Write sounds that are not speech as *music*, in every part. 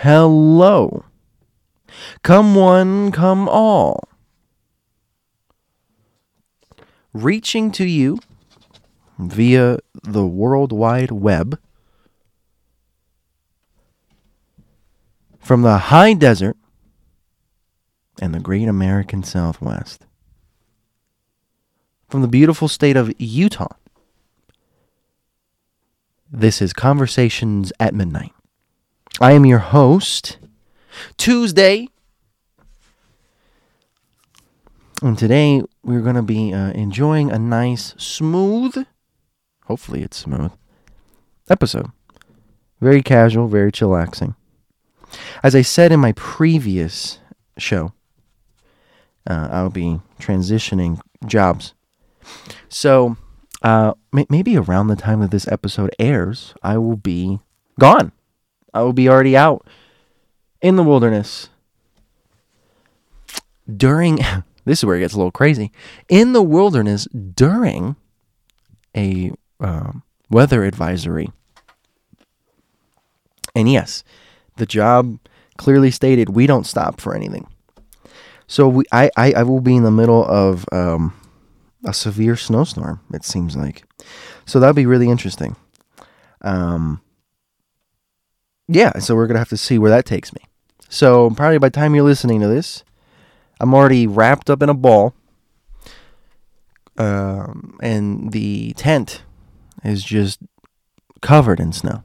Hello. Come one, come all. Reaching to you via the World Wide Web from the high desert and the great American Southwest. From the beautiful state of Utah. This is Conversations at Midnight. I am your host, Tuesday. And today we're going to be uh, enjoying a nice, smooth, hopefully it's smooth, episode. Very casual, very chillaxing. As I said in my previous show, uh, I'll be transitioning jobs. So uh, may- maybe around the time that this episode airs, I will be gone. I will be already out in the wilderness. During, *laughs* this is where it gets a little crazy, in the wilderness during a um, weather advisory. And yes, the job clearly stated we don't stop for anything. So we, I, I, I will be in the middle of um, a severe snowstorm. It seems like, so that'll be really interesting. Um, yeah, so we're gonna have to see where that takes me. So probably by the time you're listening to this, I'm already wrapped up in a ball, um, and the tent is just covered in snow,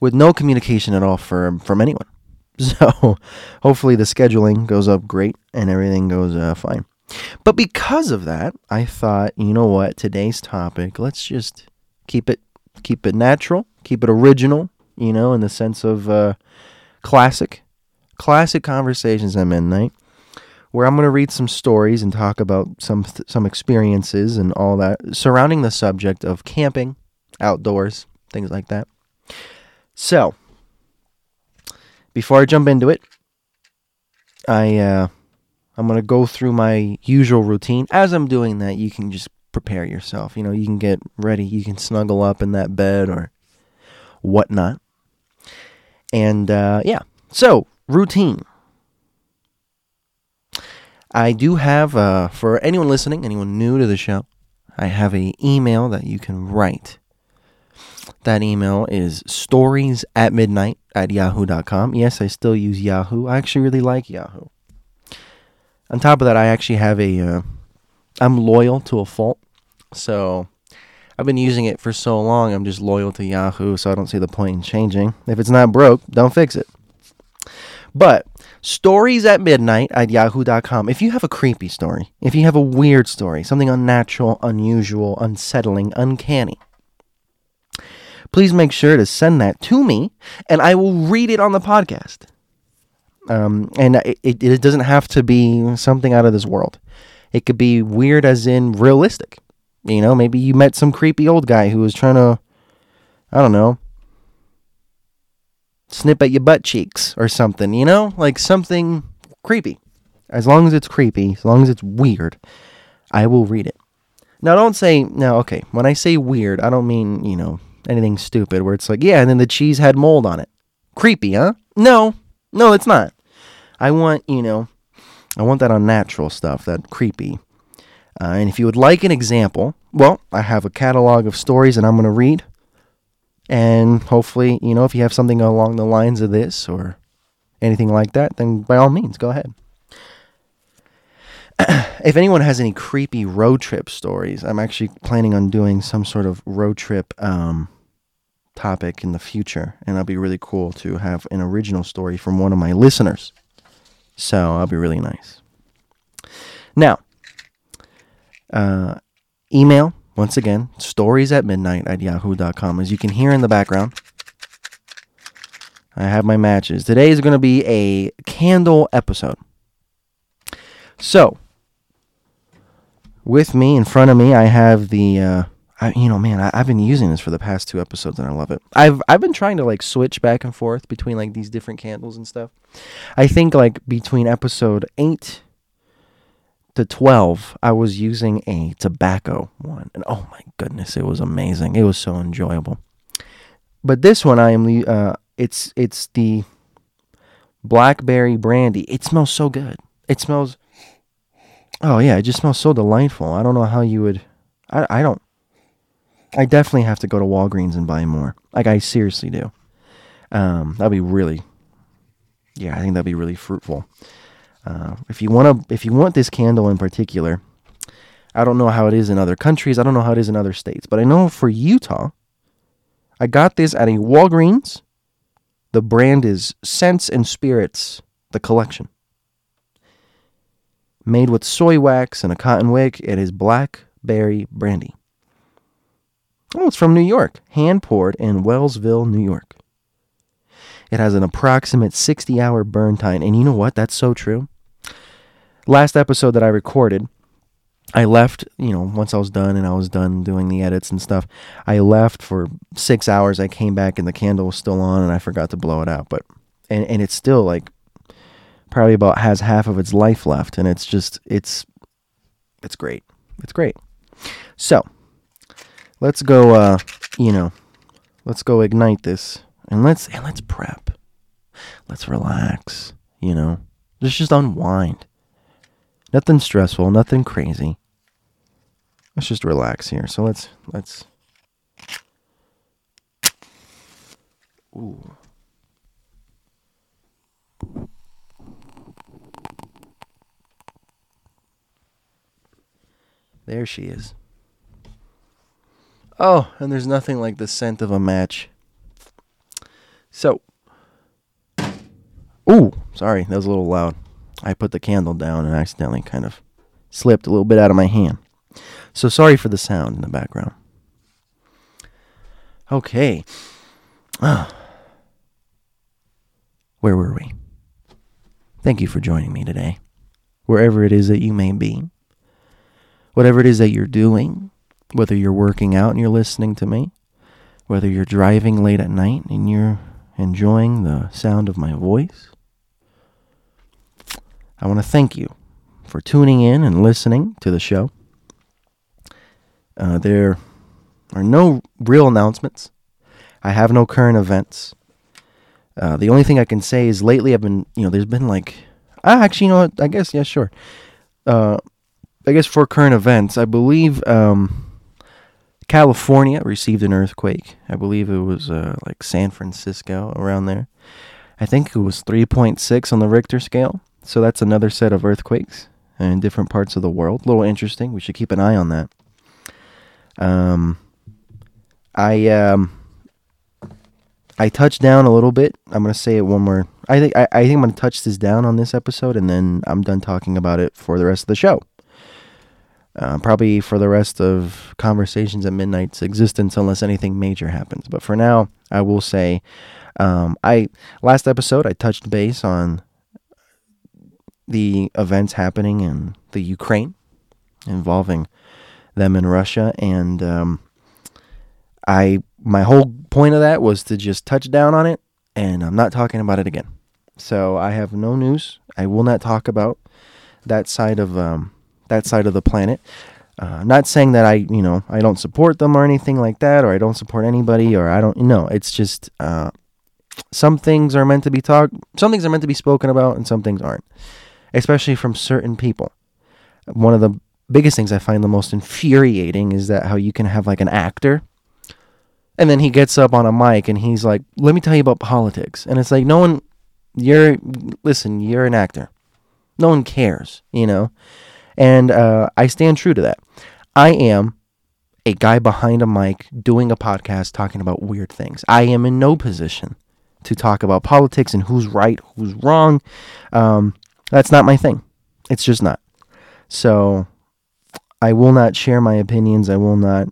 with no communication at all from from anyone. *laughs* So hopefully the scheduling goes up great and everything goes uh, fine. But because of that, I thought, you know what, today's topic, let's just keep it keep it natural, keep it original, you know, in the sense of uh, classic, classic conversations at midnight, where I'm going to read some stories and talk about some some experiences and all that surrounding the subject of camping, outdoors, things like that. So, before I jump into it, I uh, I'm gonna go through my usual routine. As I'm doing that, you can just prepare yourself. You know, you can get ready. You can snuggle up in that bed or whatnot. And uh, yeah, so routine. I do have uh, for anyone listening, anyone new to the show, I have a email that you can write. That email is stories at midnight at yahoo.com. Yes, I still use Yahoo. I actually really like Yahoo. On top of that, I actually have a. Uh, I'm loyal to a fault. So I've been using it for so long, I'm just loyal to Yahoo, so I don't see the point in changing. If it's not broke, don't fix it. But stories at midnight at yahoo.com. If you have a creepy story, if you have a weird story, something unnatural, unusual, unsettling, uncanny, please make sure to send that to me and I will read it on the podcast. Um, and it, it, it doesn't have to be something out of this world. It could be weird as in realistic. You know, maybe you met some creepy old guy who was trying to, I don't know, snip at your butt cheeks or something, you know? Like something creepy. As long as it's creepy, as long as it's weird, I will read it. Now, don't say, now, okay, when I say weird, I don't mean, you know, anything stupid where it's like, yeah, and then the cheese had mold on it. Creepy, huh? No, no, it's not. I want, you know, I want that unnatural stuff, that creepy. Uh, and if you would like an example, well, I have a catalog of stories that I'm going to read. And hopefully, you know, if you have something along the lines of this or anything like that, then by all means, go ahead. *clears throat* if anyone has any creepy road trip stories, I'm actually planning on doing some sort of road trip um, topic in the future. And that'll be really cool to have an original story from one of my listeners. So that'll be really nice. Now, uh, email, once again, stories at midnight at yahoo.com. As you can hear in the background, I have my matches. Today is going to be a candle episode. So, with me in front of me, I have the, uh, I, you know, man, I, I've been using this for the past two episodes and I love it. I've I've been trying to like switch back and forth between like these different candles and stuff. I think like between episode eight to 12, I was using a tobacco one. And oh my goodness, it was amazing. It was so enjoyable. But this one, I am uh, It's it's the blackberry brandy. It smells so good. It smells. Oh yeah, it just smells so delightful. I don't know how you would. I I don't. I definitely have to go to Walgreens and buy more. Like I seriously do. Um, that'd be really. Yeah, I think that'd be really fruitful. Uh, if you want to, if you want this candle in particular, I don't know how it is in other countries. I don't know how it is in other states, but I know for Utah, I got this at a Walgreens. The brand is Scents and Spirits, the collection. Made with soy wax and a cotton wick, it is blackberry brandy. Oh, it's from New York, hand poured in Wellsville, New York. It has an approximate 60 hour burn time. And you know what? That's so true. Last episode that I recorded, I left, you know, once I was done and I was done doing the edits and stuff, I left for six hours. I came back and the candle was still on and I forgot to blow it out. But, and, and it's still like probably about has half of its life left. And it's just, it's, it's great. It's great. So let's go, uh, you know, let's go ignite this and let's and let's prep. Let's relax, you know. Let's just unwind. Nothing stressful, nothing crazy. Let's just relax here. So let's let's Ooh. There she is. Oh, and there's nothing like the scent of a match. So, ooh, sorry, that was a little loud. I put the candle down and accidentally kind of slipped a little bit out of my hand. So sorry for the sound in the background. Okay. Ah. *sighs* Where were we? Thank you for joining me today. Wherever it is that you may be, whatever it is that you're doing, whether you're working out and you're listening to me, whether you're driving late at night and you're enjoying the sound of my voice. I want to thank you for tuning in and listening to the show. Uh, there are no real announcements. I have no current events. Uh, the only thing I can say is lately I've been, you know, there's been like, ah, actually, you know what? I guess, yeah, sure. Uh, I guess for current events, I believe um, California received an earthquake. I believe it was uh, like San Francisco around there. I think it was 3.6 on the Richter scale. So that's another set of earthquakes in different parts of the world. A little interesting. We should keep an eye on that. Um, I um, I touched down a little bit. I'm gonna say it one more. I think I, I think I'm gonna touch this down on this episode, and then I'm done talking about it for the rest of the show uh, probably for the rest of Conversations at Midnight's existence, unless anything major happens. But for now, I will say, um, I last episode I touched base on the events happening in the Ukraine involving them in Russia, and um, I my whole point of that was to just touch down on it, and I'm not talking about it again. So I have no news. I will not talk about that side of um, that side of the planet. Uh, not saying that I, you know, I don't support them or anything like that, or I don't support anybody, or I don't. No, it's just uh, some things are meant to be talked, some things are meant to be spoken about, and some things aren't, especially from certain people. One of the biggest things I find the most infuriating is that how you can have like an actor, and then he gets up on a mic and he's like, "Let me tell you about politics," and it's like, no one, you're listen, you're an actor, no one cares, you know. And uh, I stand true to that. I am a guy behind a mic doing a podcast talking about weird things. I am in no position to talk about politics and who's right, who's wrong. Um, that's not my thing. It's just not. So I will not share my opinions. I will not.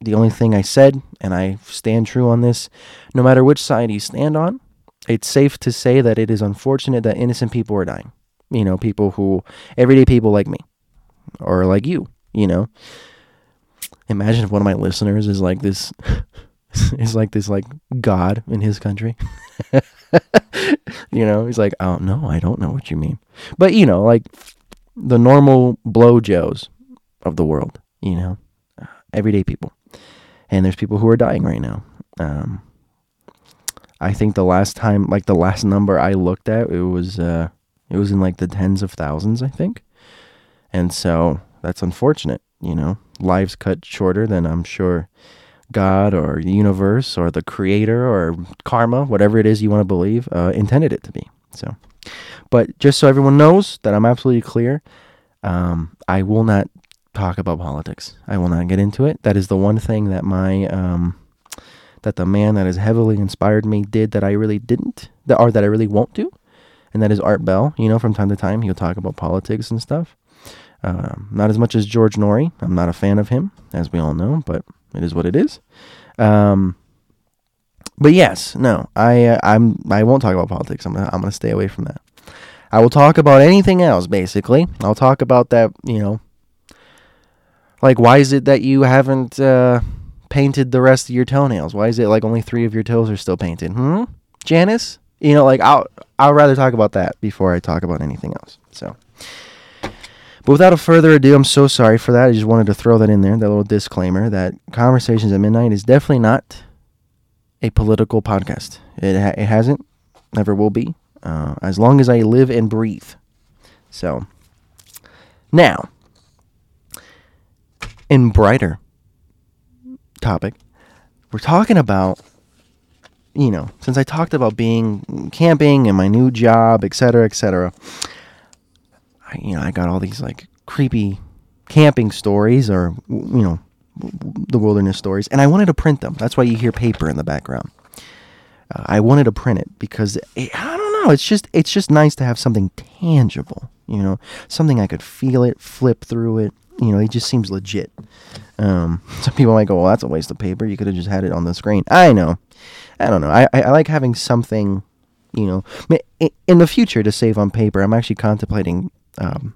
The only thing I said, and I stand true on this, no matter which side you stand on, it's safe to say that it is unfortunate that innocent people are dying. You know, people who, everyday people like me or like you, you know. Imagine if one of my listeners is like this *laughs* *laughs* is like this like god in his country. *laughs* you know, he's like, "Oh, no, I don't know what you mean." But, you know, like the normal blow joes of the world, you know, everyday people. And there's people who are dying right now. Um, I think the last time, like the last number I looked at, it was uh, it was in like the tens of thousands, I think. And so that's unfortunate, you know. Lives cut shorter than I'm sure God or the universe or the creator or karma, whatever it is you want to believe, uh, intended it to be. So, but just so everyone knows that I'm absolutely clear, um, I will not talk about politics. I will not get into it. That is the one thing that my um, that the man that has heavily inspired me did that I really didn't, that or that I really won't do, and that is Art Bell. You know, from time to time he'll talk about politics and stuff. Um, not as much as George Noory. I'm not a fan of him, as we all know, but it is what it is. Um, but yes, no, I uh, I'm I won't talk about politics. I'm gonna I'm gonna stay away from that. I will talk about anything else. Basically, I'll talk about that. You know, like why is it that you haven't uh, painted the rest of your toenails? Why is it like only three of your toes are still painted? Hmm, Janice. You know, like I'll I'll rather talk about that before I talk about anything else. So. But without further ado, I'm so sorry for that. I just wanted to throw that in there, that little disclaimer that Conversations at Midnight is definitely not a political podcast. It, ha- it hasn't, never will be, uh, as long as I live and breathe. So, now, in brighter topic, we're talking about, you know, since I talked about being camping and my new job, et cetera, et etc., I, you know, I got all these like creepy camping stories or, you know, the wilderness stories, and I wanted to print them. That's why you hear paper in the background. Uh, I wanted to print it because it, I don't know. It's just it's just nice to have something tangible. You know, something I could feel it, flip through it. You know, it just seems legit. Um, *laughs* some people might go, "Well, that's a waste of paper. You could have just had it on the screen." I know. I don't know. I, I, I like having something. You know, in the future to save on paper. I'm actually contemplating um,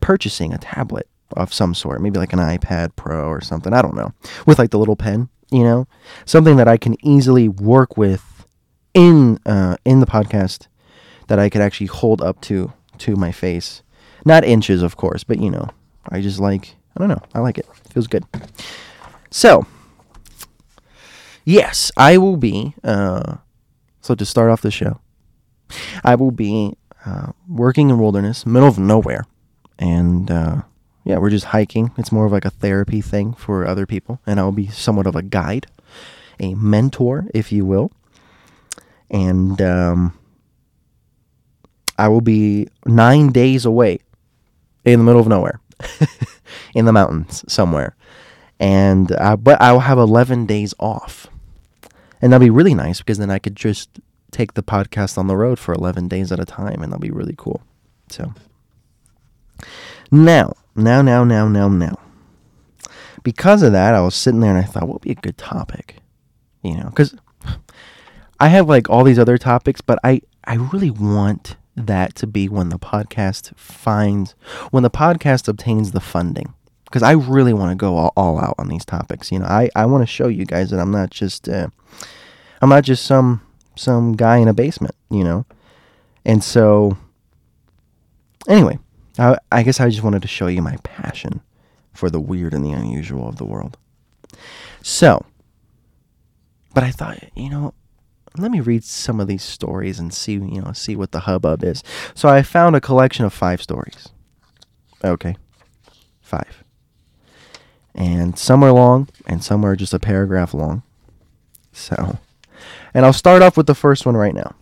purchasing a tablet of some sort, maybe like an iPad Pro or something. I don't know, with like the little pen, you know, something that I can easily work with in uh, in the podcast that I could actually hold up to to my face, not inches, of course, but you know, I just like I don't know, I like it. feels good. So, yes, I will be. Uh, so to start off the show, I will be uh, working in wilderness, middle of nowhere, and uh, yeah, we're just hiking. It's more of like a therapy thing for other people, and I'll be somewhat of a guide, a mentor, if you will, and um, I will be nine days away in the middle of nowhere, *laughs* in the mountains somewhere, and uh, but I will have eleven days off, and that'll be really nice because then I could just take the podcast on the road for 11 days at a time, and that'll be really cool. So, now, now, now, now, now, now. Because of that, I was sitting there and I thought, what would be a good topic? You know, because I have like all these other topics, but I, I really want that to be when the podcast finds, when the podcast obtains the funding. Because I really want to go all, all out on these topics. You know, I, I want to show you guys that I'm not just, uh, I'm not just some some guy in a basement, you know? And so, anyway, I, I guess I just wanted to show you my passion for the weird and the unusual of the world. So, but I thought, you know, let me read some of these stories and see, you know, see what the hubbub is. So I found a collection of five stories. Okay, five. And some are long, and some are just a paragraph long. So and I'll start off with the first one right now.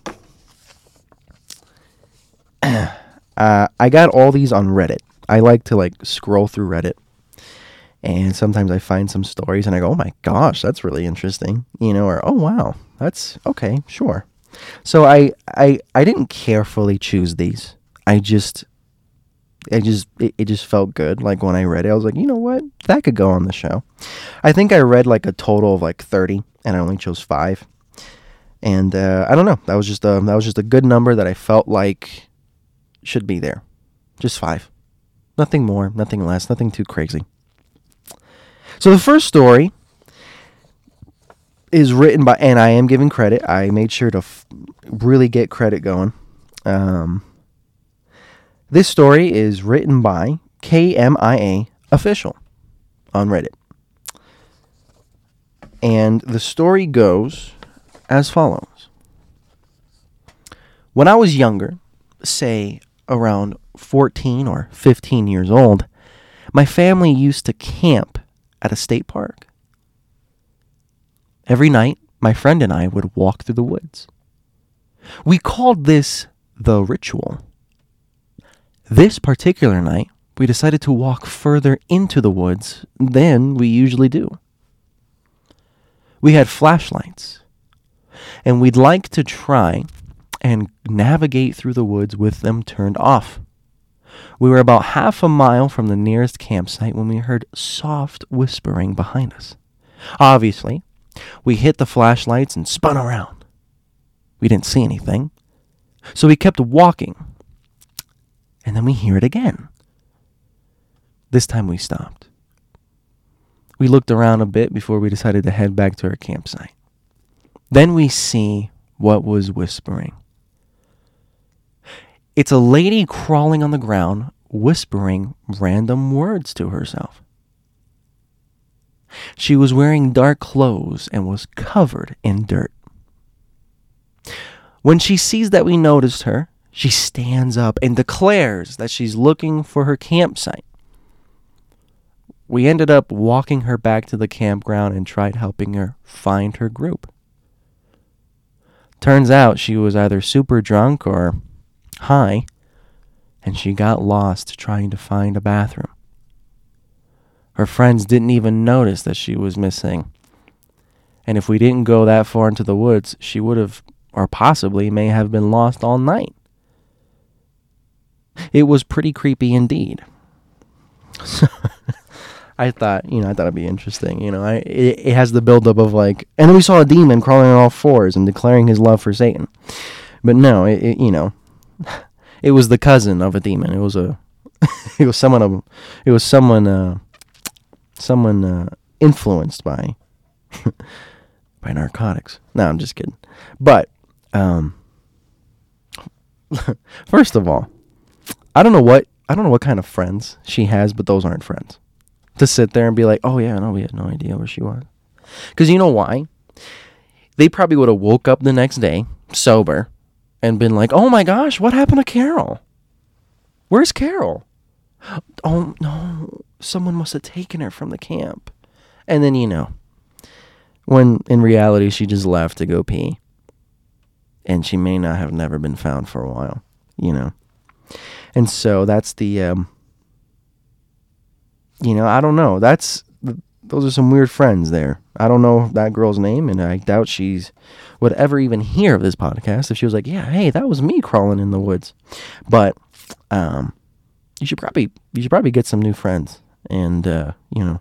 *clears throat* uh, I got all these on Reddit. I like to like scroll through Reddit. And sometimes I find some stories and I go, "Oh my gosh, that's really interesting." You know, or "Oh wow, that's okay, sure." So I I I didn't carefully choose these. I just I just it, it, just felt good. Like when I read it, I was like, you know what, that could go on the show. I think I read like a total of like thirty, and I only chose five and uh, I don't know. That was just a that was just a good number that I felt like should be there. Just five, nothing more, nothing less, nothing too crazy. So the first story is written by, and I am giving credit. I made sure to f- really get credit going. Um, this story is written by KMIA official on Reddit, and the story goes as follows When I was younger, say around 14 or 15 years old, my family used to camp at a state park. Every night, my friend and I would walk through the woods. We called this the ritual. This particular night, we decided to walk further into the woods than we usually do. We had flashlights, and we'd like to try and navigate through the woods with them turned off. We were about half a mile from the nearest campsite when we heard soft whispering behind us. Obviously, we hit the flashlights and spun around. We didn't see anything, so we kept walking. And then we hear it again. This time we stopped. We looked around a bit before we decided to head back to our campsite. Then we see what was whispering. It's a lady crawling on the ground, whispering random words to herself. She was wearing dark clothes and was covered in dirt. When she sees that we noticed her, she stands up and declares that she's looking for her campsite. We ended up walking her back to the campground and tried helping her find her group. Turns out she was either super drunk or high, and she got lost trying to find a bathroom. Her friends didn't even notice that she was missing. And if we didn't go that far into the woods, she would have, or possibly may have been lost all night. It was pretty creepy indeed. *laughs* I thought, you know, I thought it'd be interesting. You know, I it, it has the buildup of like, and then we saw a demon crawling on all fours and declaring his love for Satan. But no, it, it you know, *laughs* it was the cousin of a demon. It was a, *laughs* it was someone of, it was someone, uh, someone uh, influenced by, *laughs* by narcotics. No, I'm just kidding. But, um, first of all, I don't know what I don't know what kind of friends she has, but those aren't friends. To sit there and be like, "Oh yeah, no, we had no idea where she was," because you know why? They probably would have woke up the next day sober and been like, "Oh my gosh, what happened to Carol? Where's Carol? Oh no, someone must have taken her from the camp." And then you know, when in reality she just left to go pee, and she may not have never been found for a while, you know. And so that's the, um, you know, I don't know. That's those are some weird friends there. I don't know that girl's name, and I doubt she's would ever even hear of this podcast if she was like, "Yeah, hey, that was me crawling in the woods." But um, you should probably you should probably get some new friends, and uh, you know,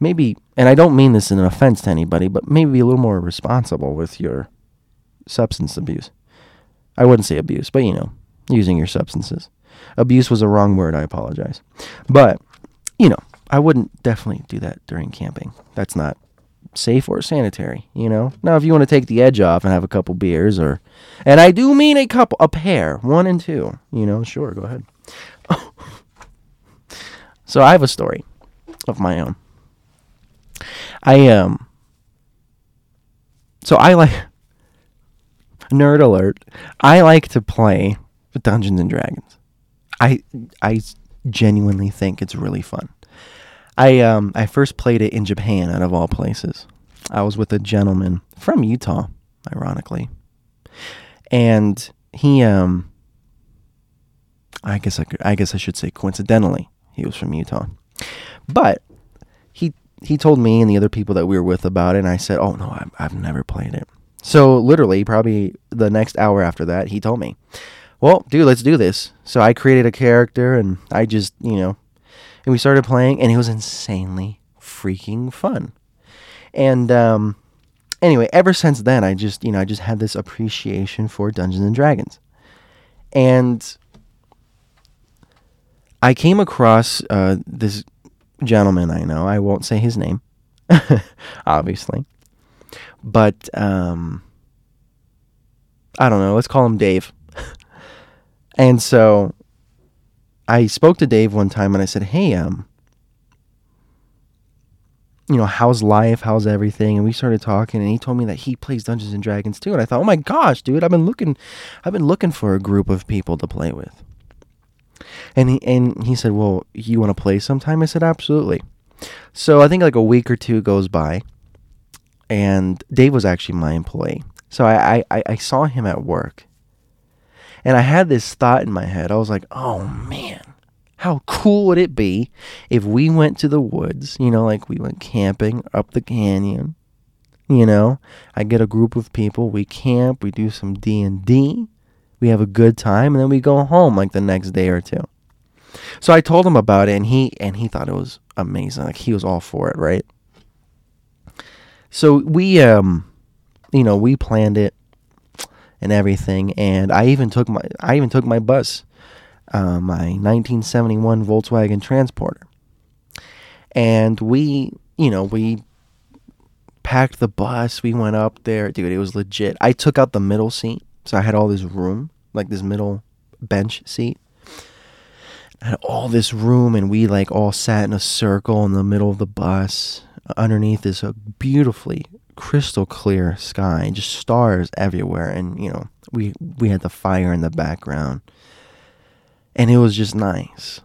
maybe. And I don't mean this in an offense to anybody, but maybe be a little more responsible with your substance abuse. I wouldn't say abuse, but you know, using your substances. Abuse was a wrong word. I apologize. But, you know, I wouldn't definitely do that during camping. That's not safe or sanitary, you know? Now, if you want to take the edge off and have a couple beers or, and I do mean a couple, a pair, one and two, you know, sure, go ahead. *laughs* so I have a story of my own. I, um, so I like, *laughs* nerd alert, I like to play Dungeons and Dragons. I I genuinely think it's really fun. I um I first played it in Japan out of all places. I was with a gentleman from Utah, ironically. And he um I guess I could, I guess I should say coincidentally, he was from Utah. But he he told me and the other people that we were with about it and I said, "Oh no, I've, I've never played it." So literally probably the next hour after that, he told me well, dude, let's do this. So I created a character and I just, you know, and we started playing and it was insanely freaking fun. And um, anyway, ever since then, I just, you know, I just had this appreciation for Dungeons and Dragons. And I came across uh, this gentleman I know. I won't say his name, *laughs* obviously. But um, I don't know. Let's call him Dave. And so I spoke to Dave one time and I said, "Hey, um, you know, how's life? How's everything? And we started talking, and he told me that he plays Dungeons and Dragons too. And I thought, oh my gosh, dude, I've been looking, I've been looking for a group of people to play with. And he and he said, well, you want to play sometime? I said, absolutely. So I think like a week or two goes by, and Dave was actually my employee. So I I, I saw him at work, and I had this thought in my head. I was like, oh man how cool would it be if we went to the woods, you know, like we went camping up the canyon, you know, I get a group of people, we camp, we do some D&D, we have a good time and then we go home like the next day or two. So I told him about it and he and he thought it was amazing. Like he was all for it, right? So we um you know, we planned it and everything and I even took my I even took my bus uh, my 1971 Volkswagen Transporter. And we, you know, we packed the bus. We went up there. Dude, it was legit. I took out the middle seat. So I had all this room, like this middle bench seat. I had all this room, and we like all sat in a circle in the middle of the bus. Underneath this a beautifully crystal clear sky, just stars everywhere, and you know we we had the fire in the background and it was just nice.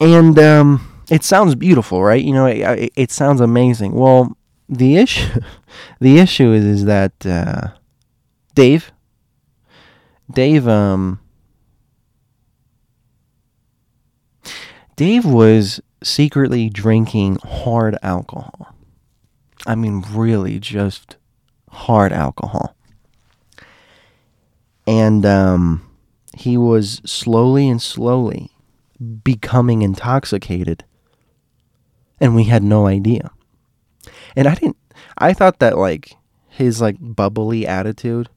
And um, it sounds beautiful, right? You know, it, it, sounds amazing. Well, the issue, *laughs* the issue is is that uh, Dave, Dave, um, Dave was secretly drinking hard alcohol. I mean, really, just hard alcohol. And um, he was slowly and slowly becoming intoxicated and we had no idea. And i didn't i thought that like his like bubbly attitude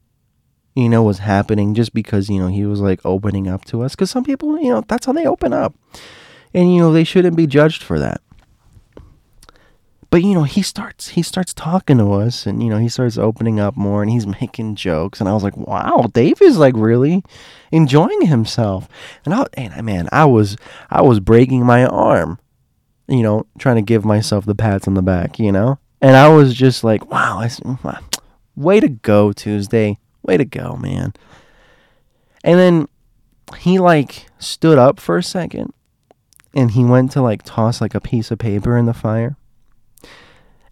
you know was happening just because you know he was like opening up to us. Because some people you know that's how they open up. And you know they shouldn't be judged for that but you know he starts he starts talking to us and you know he starts opening up more and he's *laughs* making jokes. And i was like wow dave is like really enjoying himself. And i and man i was i was breaking my arm you know trying to give myself the pats on the back you know? And i was just like wow I, way to go tuesday. Way to go man. And then he like stood up for a second and he went to like toss like a piece of paper in the fire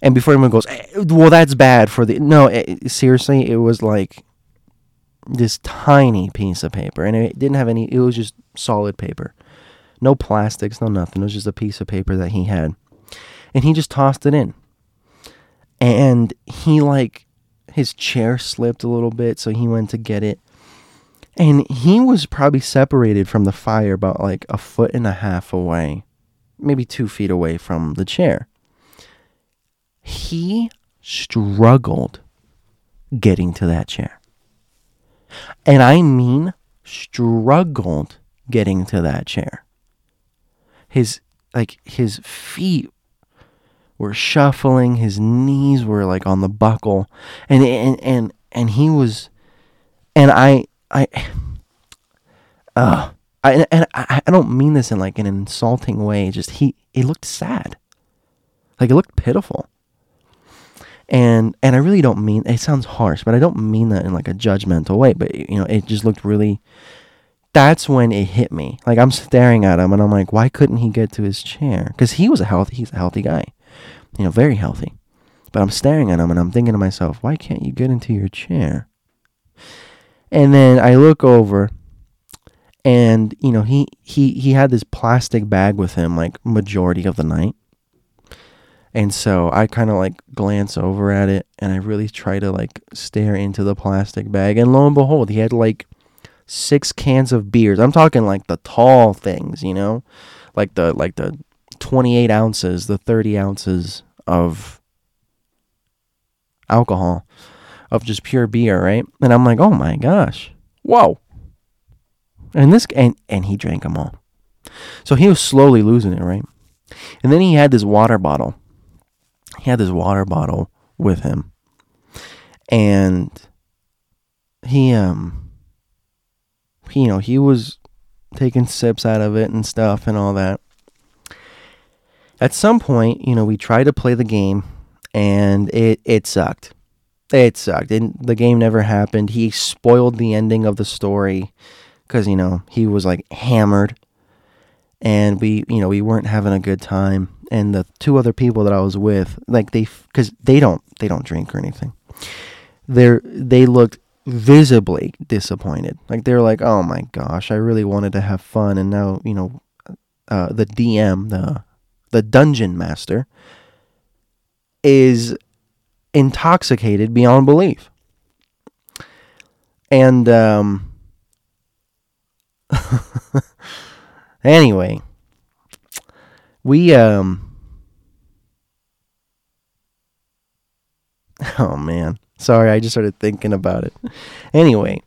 and before anyone goes, eh, well, that's bad for the. No, it, eh, seriously, it was like this tiny piece of paper. And it didn't have any, it was just solid paper. No plastics, no nothing. It was just a piece of paper that he had. And he just tossed it in. And he, like, his chair slipped a little bit, so he went to get it. And he was probably separated from the fire about like a foot and a half away, maybe two feet away from the chair he struggled getting to that chair. And I mean struggled getting to that chair. His like his feet were shuffling, his knees were like on the buckle and and and and he was and I I *sighs* uh I and I, I don't mean this in like an insulting way, just he he looked sad. Like it looked pitiful and and I really don't mean it sounds harsh, but I don't mean that in like a judgmental way. But you know, it just looked really. That's when it hit me. Like I'm staring at him, and I'm like, why couldn't he get to his chair? Because he was a healthy, he's a healthy guy, you know, very healthy. But I'm staring at him, and I'm thinking to myself, why can't you get into your chair? And then I look over, and you know, he he he had this plastic bag with him, like majority of the night and so I kind of like glance over at it and I really try to like stare into the plastic bag. And lo and behold, he had like six cans of beers. I'm talking like the tall things, you know, like the like the 28 ounces, the 30 ounces of alcohol, of just pure beer, right? And I'm like, oh my gosh, whoa. And this and and he drank them all. So he was slowly losing it, right? And then he had this water bottle he had this water bottle with him and he um he, you know he was taking sips out of it and stuff and all that at some point, you know, we tried to play the game and it, it sucked. It sucked. And the game never happened. He spoiled the ending of the story because, you know, he was like hammered and we, you know, we weren't having a good time. And the two other people that I was with, like they, because they don't, they don't drink or anything. They're, they looked visibly disappointed. Like they're like, "Oh my gosh, I really wanted to have fun, and now you know, uh, the DM, the the dungeon master, is intoxicated beyond belief." And um, *laughs* anyway, we um. *laughs* Oh man. Sorry, I just started thinking about it. Anyway,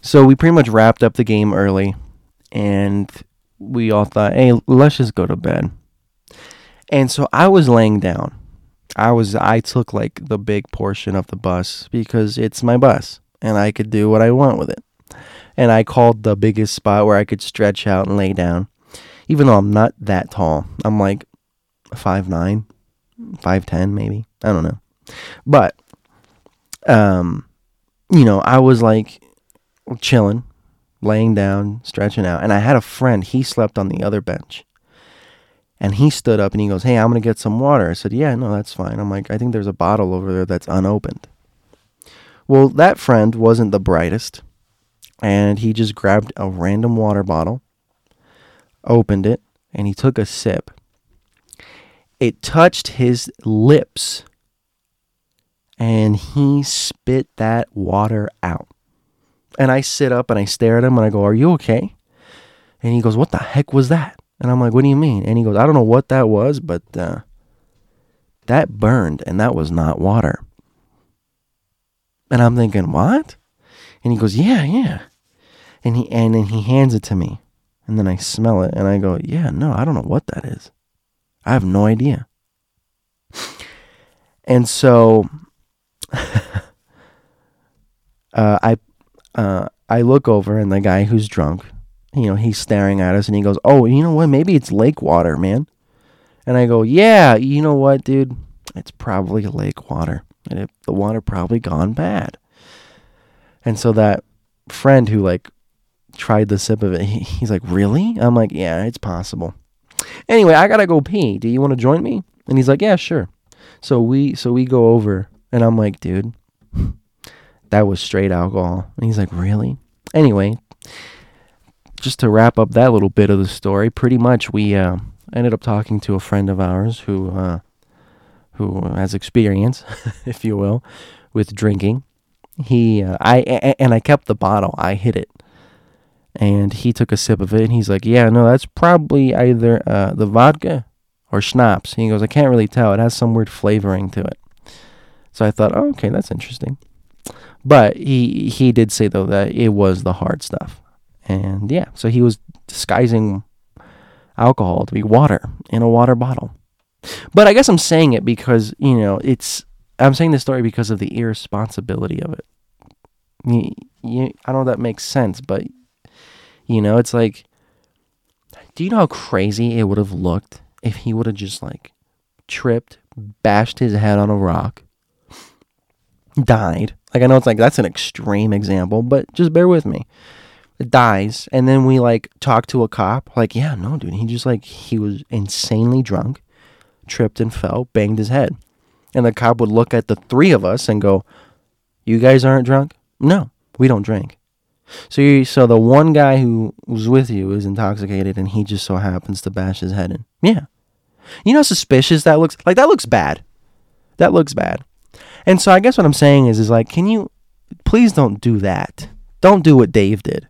so we pretty much wrapped up the game early, and we all thought, hey, let's just go to bed. And so I was laying down. I was I took like the big portion of the bus because it's my bus and I could do what I want with it. And I called the biggest spot where I could stretch out and lay down. Even though I'm not that tall. I'm like five nine, five ten maybe. I don't know. But um, you know, I was like chilling, laying down, stretching out, and I had a friend. He slept on the other bench, and he stood up and he goes, "Hey, I'm gonna get some water." I said, "Yeah, no, that's fine." I'm like, "I think there's a bottle over there that's unopened." Well, that friend wasn't the brightest, and he just grabbed a random water bottle, opened it, and he took a sip. It touched his lips and he spit that water out. And I sit up and I stare at him and I go, Are you okay? And he goes, What the heck was that? And I'm like, What do you mean? And he goes, I don't know what that was, but uh, that burned and that was not water. And I'm thinking, What? And he goes, Yeah, yeah. And he and then he hands it to me. And then I smell it and I go, Yeah, no, I don't know what that is. I have no idea. *sighs* And so *laughs* uh, I uh, I look over and the guy who's drunk, you know, he's staring at us and he goes, "Oh, you know what? Maybe it's lake water, man." And I go, "Yeah, you know what, dude? It's probably lake water, and it, the water probably gone bad." And so that friend who like tried the sip of it, he's like, "Really?" I'm like, "Yeah, it's possible." Anyway, I gotta go pee. Do you want to join me? And he's like, "Yeah, sure." So we so we go over and I'm like, dude, that was straight alcohol. And he's like, really? Anyway, just to wrap up that little bit of the story, pretty much we uh, ended up talking to a friend of ours who uh, who has experience, *laughs* if you will, with drinking. He, uh, I, and I kept the bottle. I hid it, and he took a sip of it, and he's like, "Yeah, no, that's probably either uh, the vodka or schnapps." He goes, "I can't really tell. It has some weird flavoring to it." So I thought, oh, okay, that's interesting. But he he did say though that it was the hard stuff, and yeah, so he was disguising alcohol to be water in a water bottle. But I guess I'm saying it because you know it's I'm saying this story because of the irresponsibility of it. You, you, I don't know if that makes sense, but you know, it's like, do you know how crazy it would have looked if he would have just like tripped, bashed his head on a rock, died. Like I know it's like that's an extreme example, but just bear with me. Dies, and then we like talk to a cop. Like, yeah, no, dude, he just like he was insanely drunk, tripped and fell, banged his head, and the cop would look at the three of us and go, "You guys aren't drunk? No, we don't drink." So, you, so the one guy who was with you is intoxicated, and he just so happens to bash his head in. Yeah, you know suspicious that looks. Like that looks bad. That looks bad. And so I guess what I'm saying is is like, can you please don't do that. Don't do what Dave did.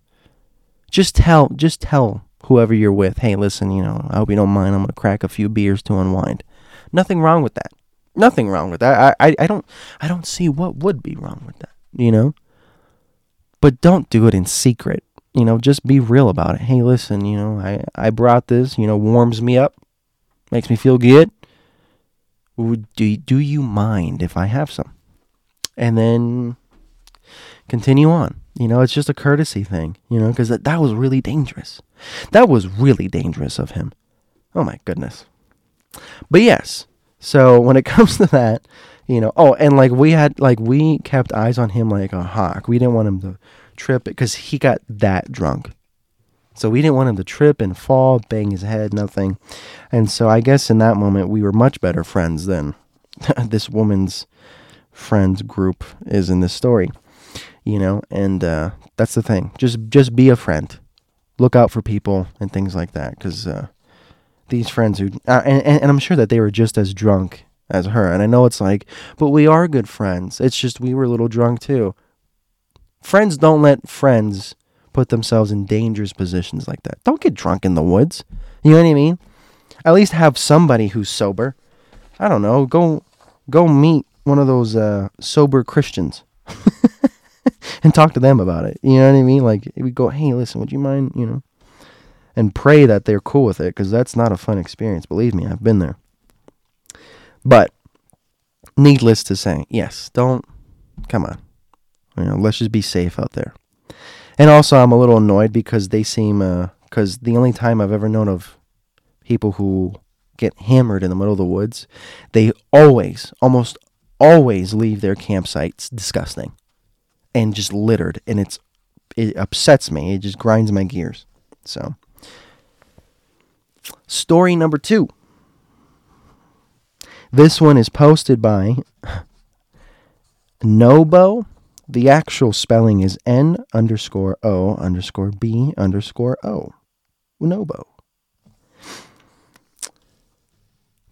Just tell just tell whoever you're with, hey, listen, you know, I hope you don't mind. I'm gonna crack a few beers to unwind. Nothing wrong with that. Nothing wrong with that. I, I, I don't I don't see what would be wrong with that. You know? But don't do it in secret. You know, just be real about it. Hey, listen, you know, I, I brought this, you know, warms me up, makes me feel good do do you mind if I have some? And then continue on. You know, it's just a courtesy thing, you know, because that, that was really dangerous. That was really dangerous of him. Oh my goodness. But yes, so when it *laughs* comes to that, you know, oh, and like we had, like we kept eyes on him like a hawk. We didn't want him to trip because he got that drunk. So we didn't want him to trip and fall, bang his head, nothing. And so I guess in that moment we were much better friends than *laughs* this woman's friend group is in this story. You know, and uh, that's the thing. Just just be a friend. Look out for people and things like that because uh, these friends who uh, and, and I'm sure that they were just as drunk as her. And I know it's like, but we are good friends. It's just we were a little drunk too. Friends don't let friends put themselves in dangerous positions like that. Don't get drunk in the woods. You know what I mean? At least have somebody who's sober. I don't know. Go go meet one of those uh, sober Christians *laughs* and talk to them about it. You know what I mean? Like we go, hey, listen, would you mind, you know, and pray that they're cool with it because that's not a fun experience. Believe me, I've been there. But needless to say, yes, don't come on. You know, let's just be safe out there. And also, I'm a little annoyed because they seem, because uh, the only time I've ever known of people who get hammered in the middle of the woods, they always, almost always leave their campsites disgusting and just littered. And it's, it upsets me. It just grinds my gears. So, story number two. This one is posted by Nobo the actual spelling is N underscore O underscore B underscore O. Unobo.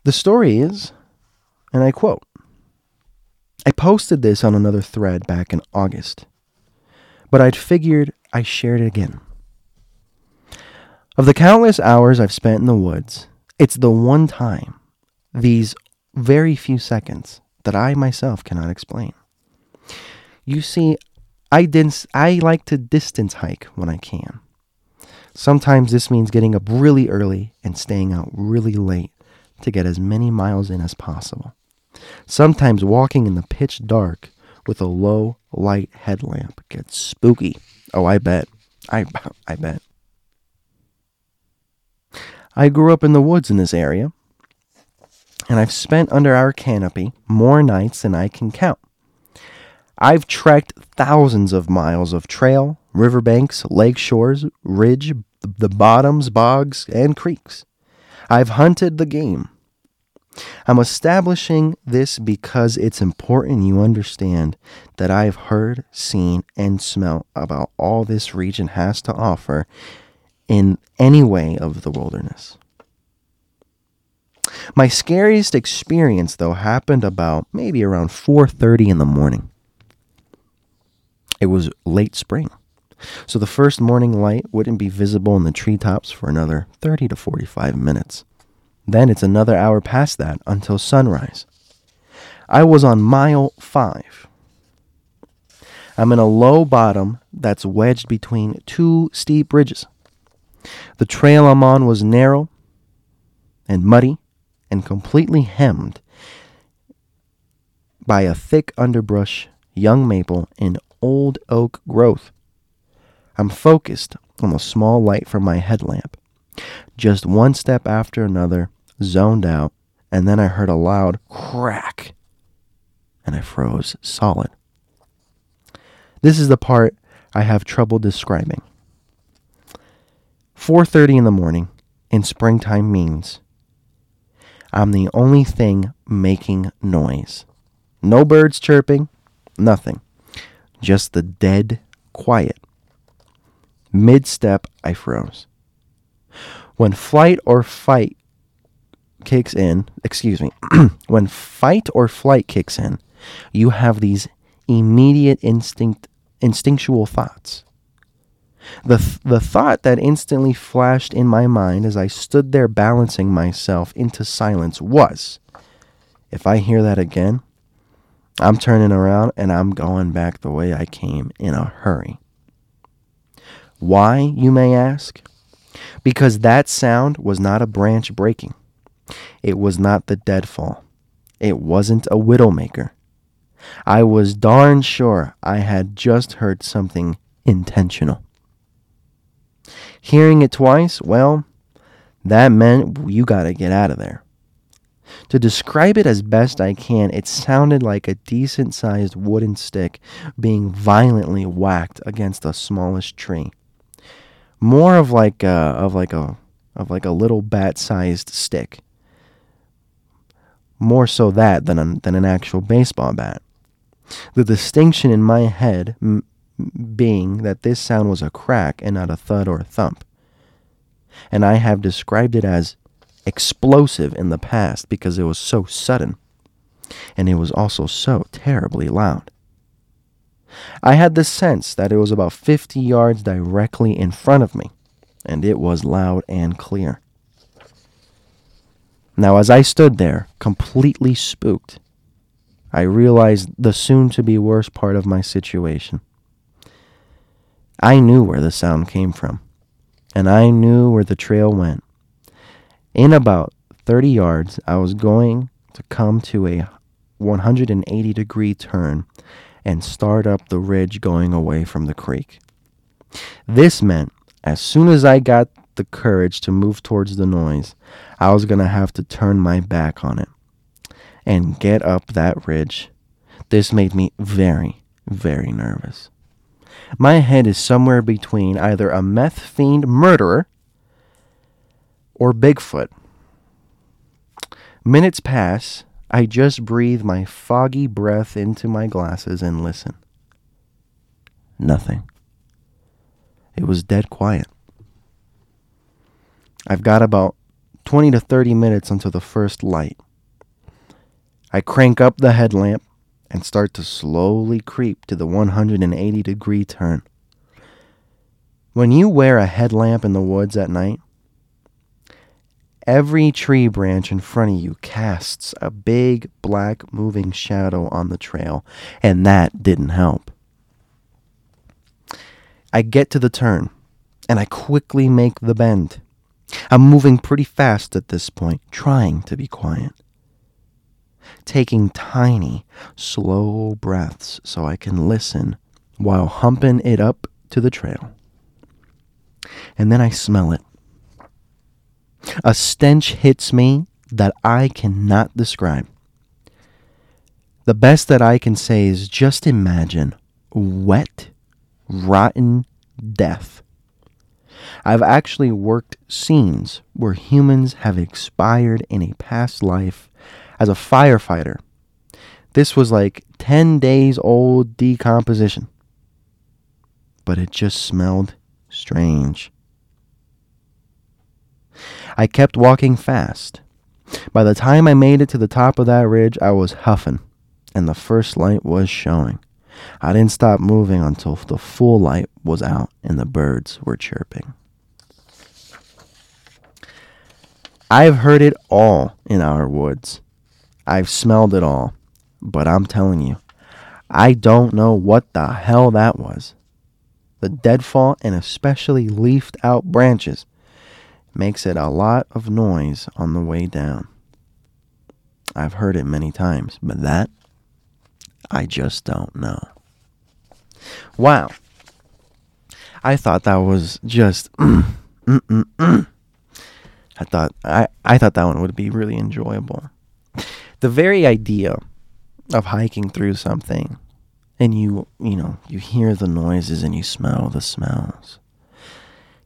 The story is, and I quote, I posted this on another thread back in August, but I'd figured I shared it again. Of the countless hours I've spent in the woods, it's the one time, these very few seconds, that I myself cannot explain. You see, I didn't I like to distance hike when I can. Sometimes this means getting up really early and staying out really late to get as many miles in as possible. Sometimes walking in the pitch dark with a low light headlamp gets spooky. Oh, I bet. I *laughs* I bet. I grew up in the woods in this area, and I've spent under our canopy more nights than I can count. I've trekked thousands of miles of trail, riverbanks, lake shores, ridge, the bottoms, bogs, and creeks. I've hunted the game. I'm establishing this because it's important you understand that I've heard, seen, and smelt about all this region has to offer in any way of the wilderness. My scariest experience though happened about maybe around 4:30 in the morning. It was late spring, so the first morning light wouldn't be visible in the treetops for another 30 to 45 minutes. Then it's another hour past that until sunrise. I was on mile five. I'm in a low bottom that's wedged between two steep ridges. The trail I'm on was narrow and muddy and completely hemmed by a thick underbrush, young maple, and old oak growth. I'm focused on the small light from my headlamp. Just one step after another, zoned out, and then I heard a loud crack, and I froze solid. This is the part I have trouble describing. 4:30 in the morning in springtime means I'm the only thing making noise. No birds chirping, nothing just the dead quiet. Mid step, I froze. When flight or fight kicks in, excuse me, *clears throat* when fight or flight kicks in, you have these immediate instinct instinctual thoughts. The, th- the thought that instantly flashed in my mind as I stood there balancing myself into silence was if I hear that again, I'm turning around and I'm going back the way I came in a hurry. Why, you may ask? Because that sound was not a branch breaking. It was not the deadfall. It wasn't a widowmaker. I was darn sure I had just heard something intentional. Hearing it twice, well, that meant you gotta get out of there. To describe it as best I can, it sounded like a decent sized wooden stick being violently whacked against the smallest tree. More of like a, of like a of like a little bat sized stick. More so that than an, than an actual baseball bat. The distinction in my head m- being that this sound was a crack and not a thud or a thump. And I have described it as explosive in the past because it was so sudden. And it was also so terribly loud. I had the sense that it was about 50 yards directly in front of me, and it was loud and clear. Now, as I stood there, completely spooked, I realized the soon to be worst part of my situation. I knew where the sound came from, and I knew where the trail went. In about 30 yards, I was going to come to a 180 degree turn and start up the ridge going away from the creek. This meant as soon as I got the courage to move towards the noise, I was going to have to turn my back on it and get up that ridge. This made me very, very nervous. My head is somewhere between either a meth fiend murderer or Bigfoot. Minutes pass. I just breathe my foggy breath into my glasses and listen. Nothing. It was dead quiet. I've got about 20 to 30 minutes until the first light. I crank up the headlamp and start to slowly creep to the 180 degree turn. When you wear a headlamp in the woods at night, every tree branch in front of you casts a big black moving shadow on the trail, and that didn't help. I get to the turn, and I quickly make the bend. I'm moving pretty fast at this point, trying to be quiet taking tiny, slow breaths so I can listen while humping it up to the trail. And then I smell it. A stench hits me that I cannot describe. The best that I can say is just imagine wet, rotten death. I've actually worked scenes where humans have expired in a past life as a firefighter. This was like 10 days old decomposition. But it just smelled strange. I kept walking fast. By the time I made it to the top of that ridge, I was huffing, and the first light was showing. I didn't stop moving until the full light was out and the birds were chirping. I've heard it all in our woods. I've smelled it all. But I'm telling you, I don't know what the hell that was. The deadfall and especially leafed out branches makes it a lot of noise on the way down. I've heard it many times, but that I just don't know. Wow. I thought that was just *clears throat* mm, mm, mm. I thought I, I thought that one would be really enjoyable the very idea of hiking through something and you you know you hear the noises and you smell the smells.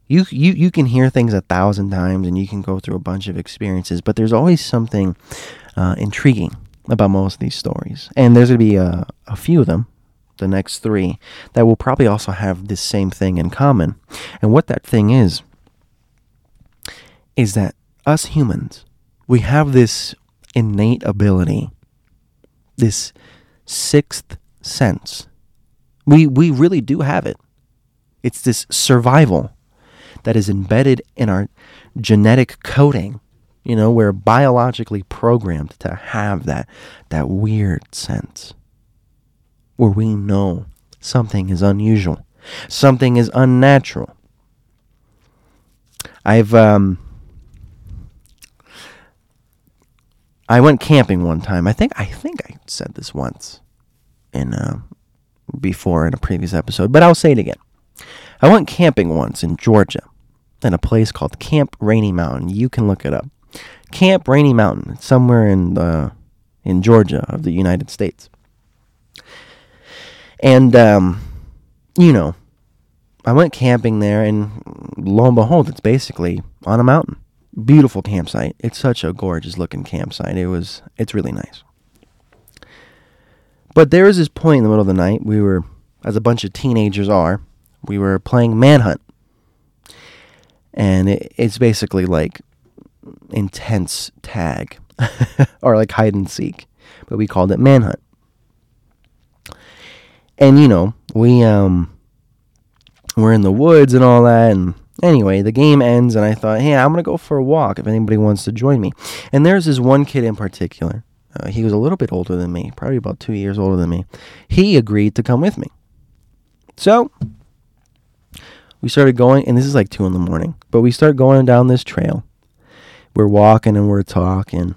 You you you can hear things a thousand times and you can go through a bunch of experiences but there's always something uh, intriguing about most of these stories. And there's going to be a, a few of them the next three that will probably also have this same thing in common. And what that thing is is that us humans we have this innate ability, this sixth sense. We, we really do have it. It's this survival that is embedded in our genetic coding. You know, we're biologically programmed to have that, that weird sense where we know something is unusual, something is unnatural. I've um, I went camping one time. I think I think I said this once in uh, before in a previous episode, but I'll say it again. I went camping once in Georgia in a place called Camp Rainey Mountain. You can look it up. Camp Rainey Mountain, somewhere in uh, in Georgia of the United States. And um, you know, I went camping there, and lo and behold, it's basically on a mountain. Beautiful campsite. It's such a gorgeous looking campsite. It was. It's really nice. But there was this point in the middle of the night. We were, as a bunch of teenagers are, we were playing manhunt, and it, it's basically like intense tag *laughs* or like hide and seek, but we called it manhunt. And you know, we um we're in the woods and all that and anyway, the game ends and I thought, "Hey, I'm going to go for a walk if anybody wants to join me." And there's this one kid in particular. Uh, he was a little bit older than me, probably about 2 years older than me. He agreed to come with me. So, we started going and this is like 2 in the morning, but we start going down this trail we're walking and we're talking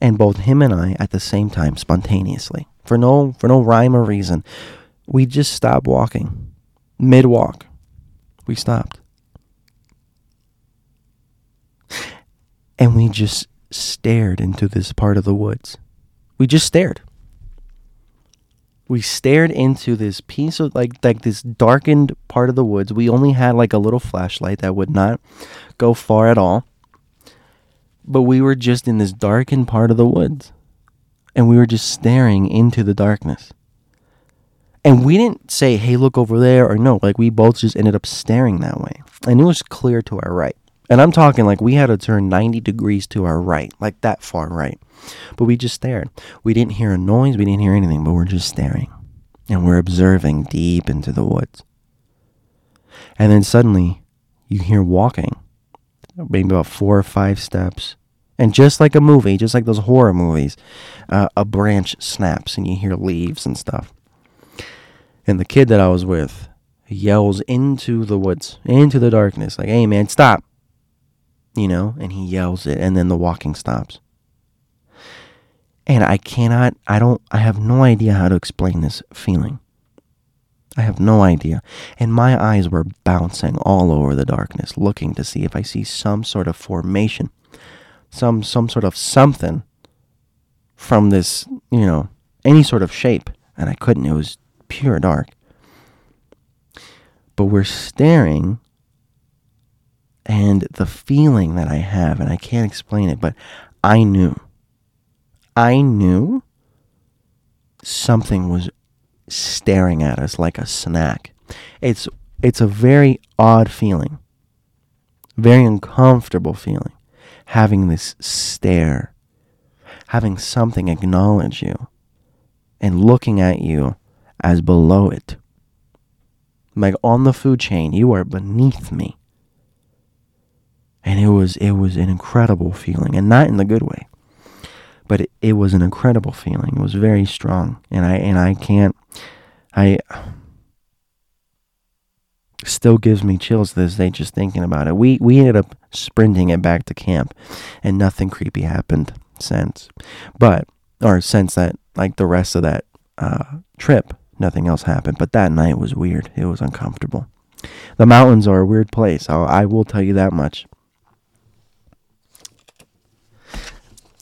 and both him and I at the same time spontaneously for no for no rhyme or reason we just stopped walking mid walk we stopped and we just stared into this part of the woods we just stared we stared into this piece of like like this darkened part of the woods we only had like a little flashlight that would not go far at all but we were just in this darkened part of the woods. And we were just staring into the darkness. And we didn't say, hey, look over there, or no. Like, we both just ended up staring that way. And it was clear to our right. And I'm talking like we had to turn 90 degrees to our right, like that far right. But we just stared. We didn't hear a noise, we didn't hear anything, but we're just staring. And we're observing deep into the woods. And then suddenly, you hear walking, maybe about four or five steps. And just like a movie, just like those horror movies, uh, a branch snaps and you hear leaves and stuff. And the kid that I was with yells into the woods, into the darkness, like, hey man, stop. You know, and he yells it, and then the walking stops. And I cannot, I don't, I have no idea how to explain this feeling. I have no idea. And my eyes were bouncing all over the darkness, looking to see if I see some sort of formation some some sort of something from this, you know, any sort of shape, and I couldn't. It was pure dark. But we're staring, and the feeling that I have, and I can't explain it, but I knew. I knew something was staring at us like a snack. It's it's a very odd feeling. Very uncomfortable feeling having this stare, having something acknowledge you, and looking at you as below it. Like on the food chain, you are beneath me. And it was it was an incredible feeling, and not in the good way. But it, it was an incredible feeling. It was very strong. And I and I can't I still gives me chills this day just thinking about it. We we ended up sprinting it back to camp, and nothing creepy happened since. But or since that, like the rest of that uh, trip, nothing else happened. But that night was weird. It was uncomfortable. The mountains are a weird place. I'll, I will tell you that much.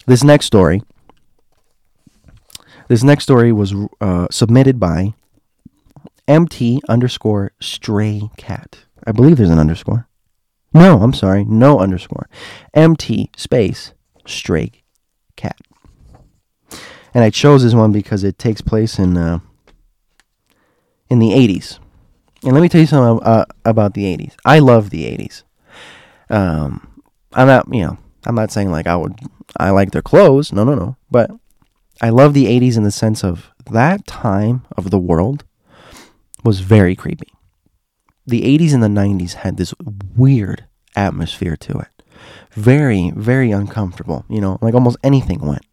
This next story. This next story was uh, submitted by MT underscore stray cat. I believe there's an underscore. No, I'm sorry, no underscore. MT space stray cat. And I chose this one because it takes place in uh, in the 80s. And let me tell you something uh, about the 80s. I love the 80s. Um, I'm not, you know, I'm not saying like I would, I like their clothes. No, no, no. But I love the 80s in the sense of that time of the world was very creepy. The 80s and the 90s had this weird atmosphere to it. Very, very uncomfortable. You know, like almost anything went.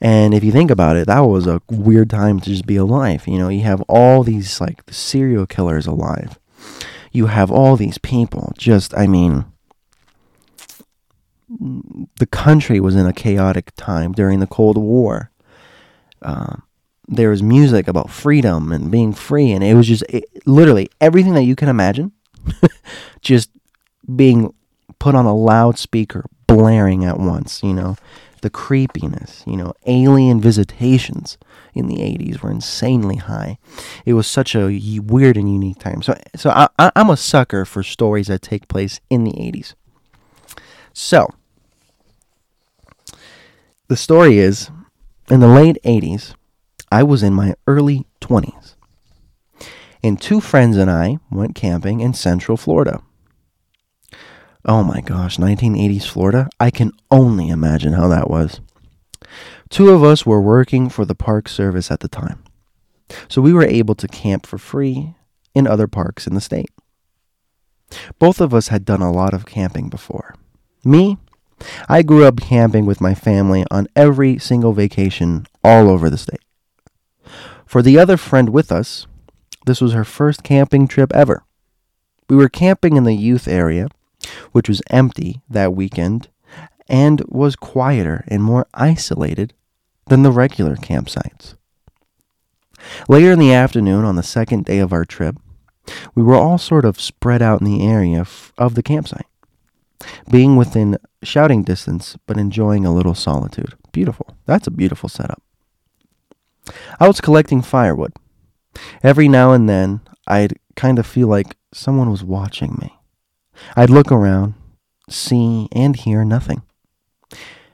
And if you think about it, that was a weird time to just be alive. You know, you have all these like serial killers alive. You have all these people just, I mean, the country was in a chaotic time during the Cold War. Um, there was music about freedom and being free, and it was just it, literally everything that you can imagine, *laughs* just being put on a loudspeaker, blaring at once, you know. The creepiness, you know, alien visitations in the 80s were insanely high. It was such a weird and unique time. So, so I, I'm a sucker for stories that take place in the 80s. So, the story is in the late 80s, I was in my early 20s. And two friends and I went camping in Central Florida. Oh my gosh, 1980s Florida? I can only imagine how that was. Two of us were working for the Park Service at the time, so we were able to camp for free in other parks in the state. Both of us had done a lot of camping before. Me, I grew up camping with my family on every single vacation all over the state. For the other friend with us, this was her first camping trip ever. We were camping in the youth area which was empty that weekend and was quieter and more isolated than the regular campsites. Later in the afternoon, on the second day of our trip, we were all sort of spread out in the area of the campsite, being within shouting distance but enjoying a little solitude. Beautiful. That's a beautiful setup. I was collecting firewood. Every now and then, I'd kind of feel like someone was watching me. I'd look around, see and hear nothing.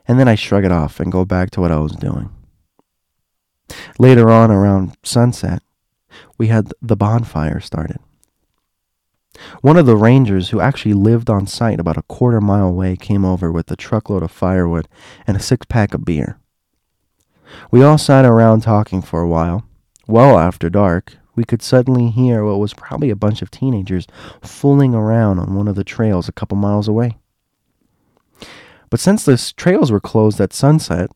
And then I shrug it off and go back to what I was doing. Later on, around sunset, we had the bonfire started. One of the rangers who actually lived on site about a quarter mile away came over with a truckload of firewood and a six pack of beer. We all sat around talking for a while. Well after dark, we could suddenly hear what was probably a bunch of teenagers fooling around on one of the trails a couple miles away. But since the trails were closed at sunset,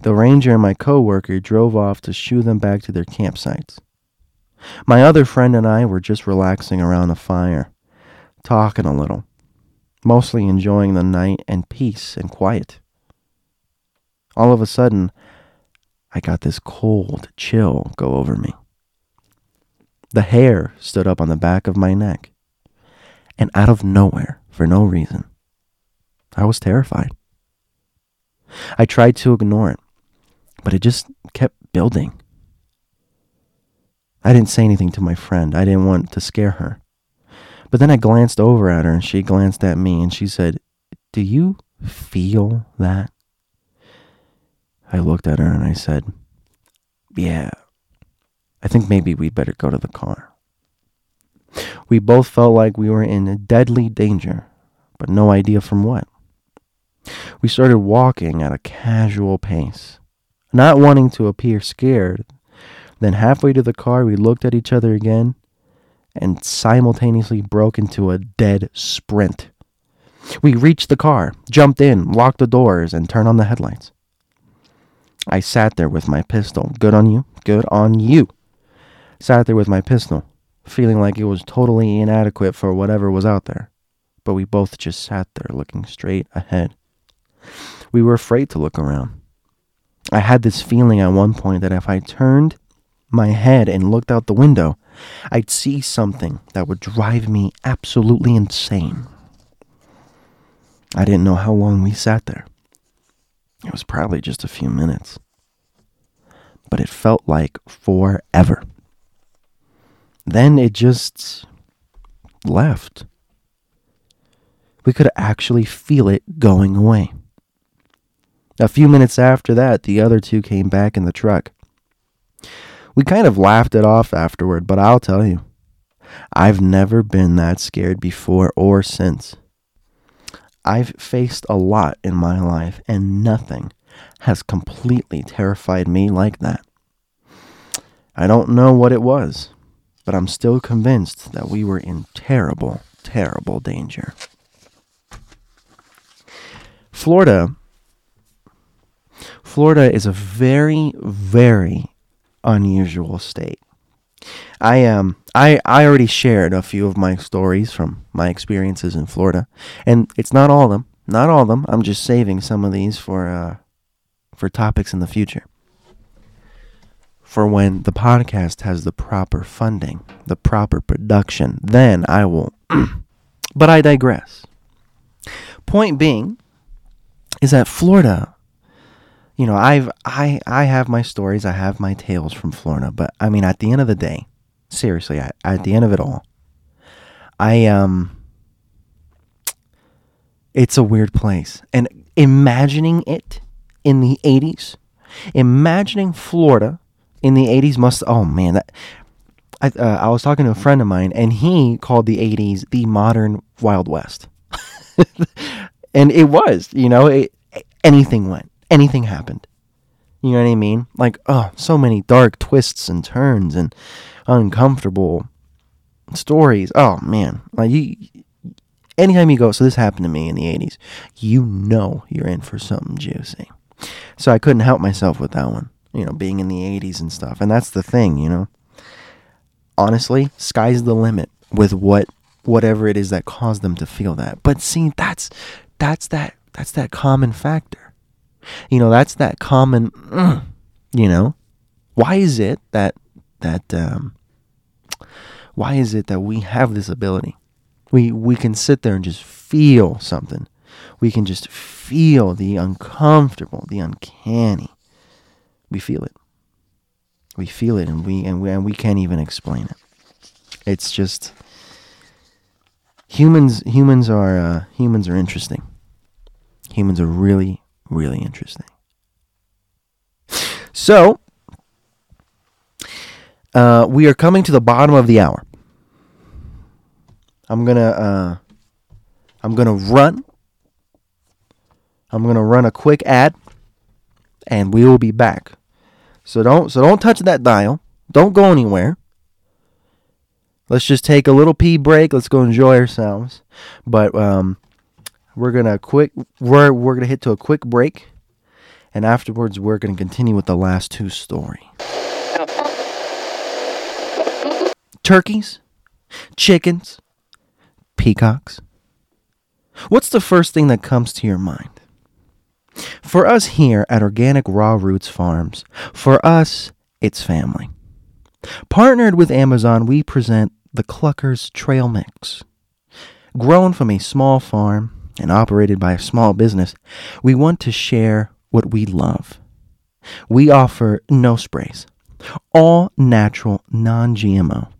the ranger and my coworker drove off to shoo them back to their campsites. My other friend and I were just relaxing around the fire, talking a little, mostly enjoying the night and peace and quiet. All of a sudden, I got this cold chill go over me. The hair stood up on the back of my neck. And out of nowhere, for no reason, I was terrified. I tried to ignore it, but it just kept building. I didn't say anything to my friend. I didn't want to scare her. But then I glanced over at her and she glanced at me and she said, Do you feel that? I looked at her and I said, Yeah, I think maybe we'd better go to the car. We both felt like we were in deadly danger, but no idea from what. We started walking at a casual pace, not wanting to appear scared. Then, halfway to the car, we looked at each other again and simultaneously broke into a dead sprint. We reached the car, jumped in, locked the doors, and turned on the headlights. I sat there with my pistol. Good on you. Good on you sat there with my pistol, feeling like it was totally inadequate for whatever was out there. But we both just sat there looking straight ahead. We were afraid to look around. I had this feeling at one point that if I turned my head and looked out the window, I'd see something that would drive me absolutely insane. I didn't know how long we sat there. It was probably just a few minutes. But it felt like forever. Then it just left. We could actually feel it going away. A few minutes after that, the other two came back in the truck. We kind of laughed it off afterward, but I'll tell you, I've never been that scared before or since. I've faced a lot in my life, and nothing has completely terrified me like that. I don't know what it was but I'm still convinced that we were in terrible, terrible danger. Florida Florida is a very, very unusual state. I um I I already shared a few of my stories from my experiences in Florida, and it's not all of them, not all of them. I'm just saving some of these for uh for topics in the future for when the podcast has the proper funding, the proper production, then I will. *clears throat* but I digress. Point being, is that Florida you know, I've I I have my stories, I have my tales from Florida, but I mean at the end of the day, seriously, at, at the end of it all, I um it's a weird place. And imagining it in the 80s, imagining Florida in the 80s must oh man, that I, uh, I was talking to a friend of mine and he called the 80s the modern Wild West. *laughs* and it was, you know, it, anything went anything happened. You know what I mean? Like, oh, so many dark twists and turns and uncomfortable stories. Oh man, like you. Anytime you go, so this happened to me in the '80s. You know you're in for something juicy. So I couldn't help myself with that one. You know, being in the '80s and stuff, and that's the thing. You know, honestly, sky's the limit with what whatever it is that caused them to feel that. But see, that's that's that that's that common factor you know, that's that common, mm, *clears throat* you know, why is it that, that, um, why is it that we have this ability? We, we can sit there and just feel something. We can just feel the uncomfortable, the uncanny. We feel it. We feel it and we, and we, and we can't even explain it. It's just, humans humans are uh, humans are interesting. Humans are really really interesting. So, uh, we are coming to the bottom of the hour. I'm gonna uh, I'm gonna run. I'm gonna run a quick ad, and we will be back. So don't so don't touch that dial. Don't go anywhere. Let's just take a little pee break. Let's go enjoy ourselves. But um, we're gonna quick we're we're gonna hit to a quick break, and afterwards we're gonna continue with the last two story. Turkeys, chickens, peacocks. What's the first thing that comes to your mind? For us here at Organic Raw Roots Farms, for us, it's family. Partnered with Amazon, we present the Cluckers Trail Mix. Grown from a small farm, and operated by a small business, we want to share what we love. We offer no sprays, all natural, non GMO.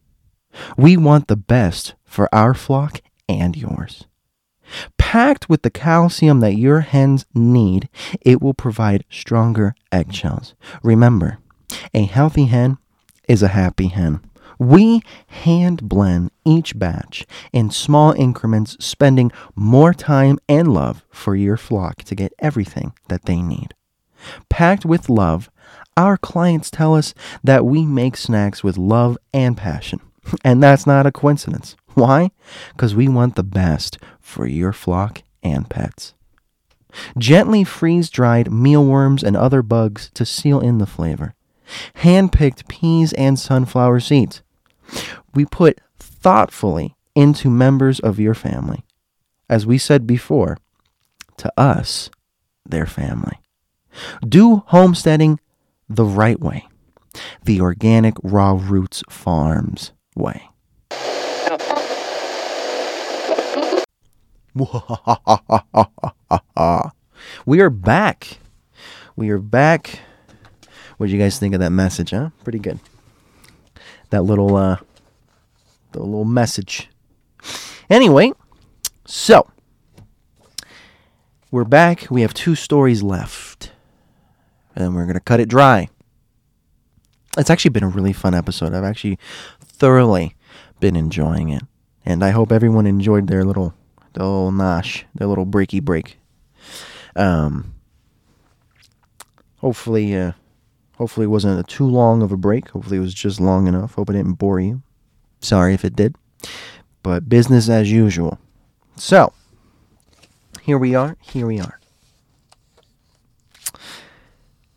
We want the best for our flock and yours. Packed with the calcium that your hens need, it will provide stronger eggshells. Remember, a healthy hen is a happy hen. We hand blend each batch in small increments, spending more time and love for your flock to get everything that they need. Packed with love, our clients tell us that we make snacks with love and passion. *laughs* And that's not a coincidence. Why? Because we want the best for your flock and pets. Gently freeze dried mealworms and other bugs to seal in the flavor. Hand picked peas and sunflower seeds we put thoughtfully into members of your family. As we said before, to us, their family. Do homesteading the right way, the organic raw roots farms way. *laughs* we are back. We are back. What do you guys think of that message, huh? Pretty good that little uh, the little message. Anyway, so we're back. We have two stories left, and we're gonna cut it dry. It's actually been a really fun episode. I've actually thoroughly been enjoying it, and I hope everyone enjoyed their little, their little nosh, their little breaky break. Um, hopefully, uh, Hopefully, it wasn't a too long of a break. Hopefully, it was just long enough. Hope it didn't bore you. Sorry if it did. But business as usual. So, here we are. Here we are.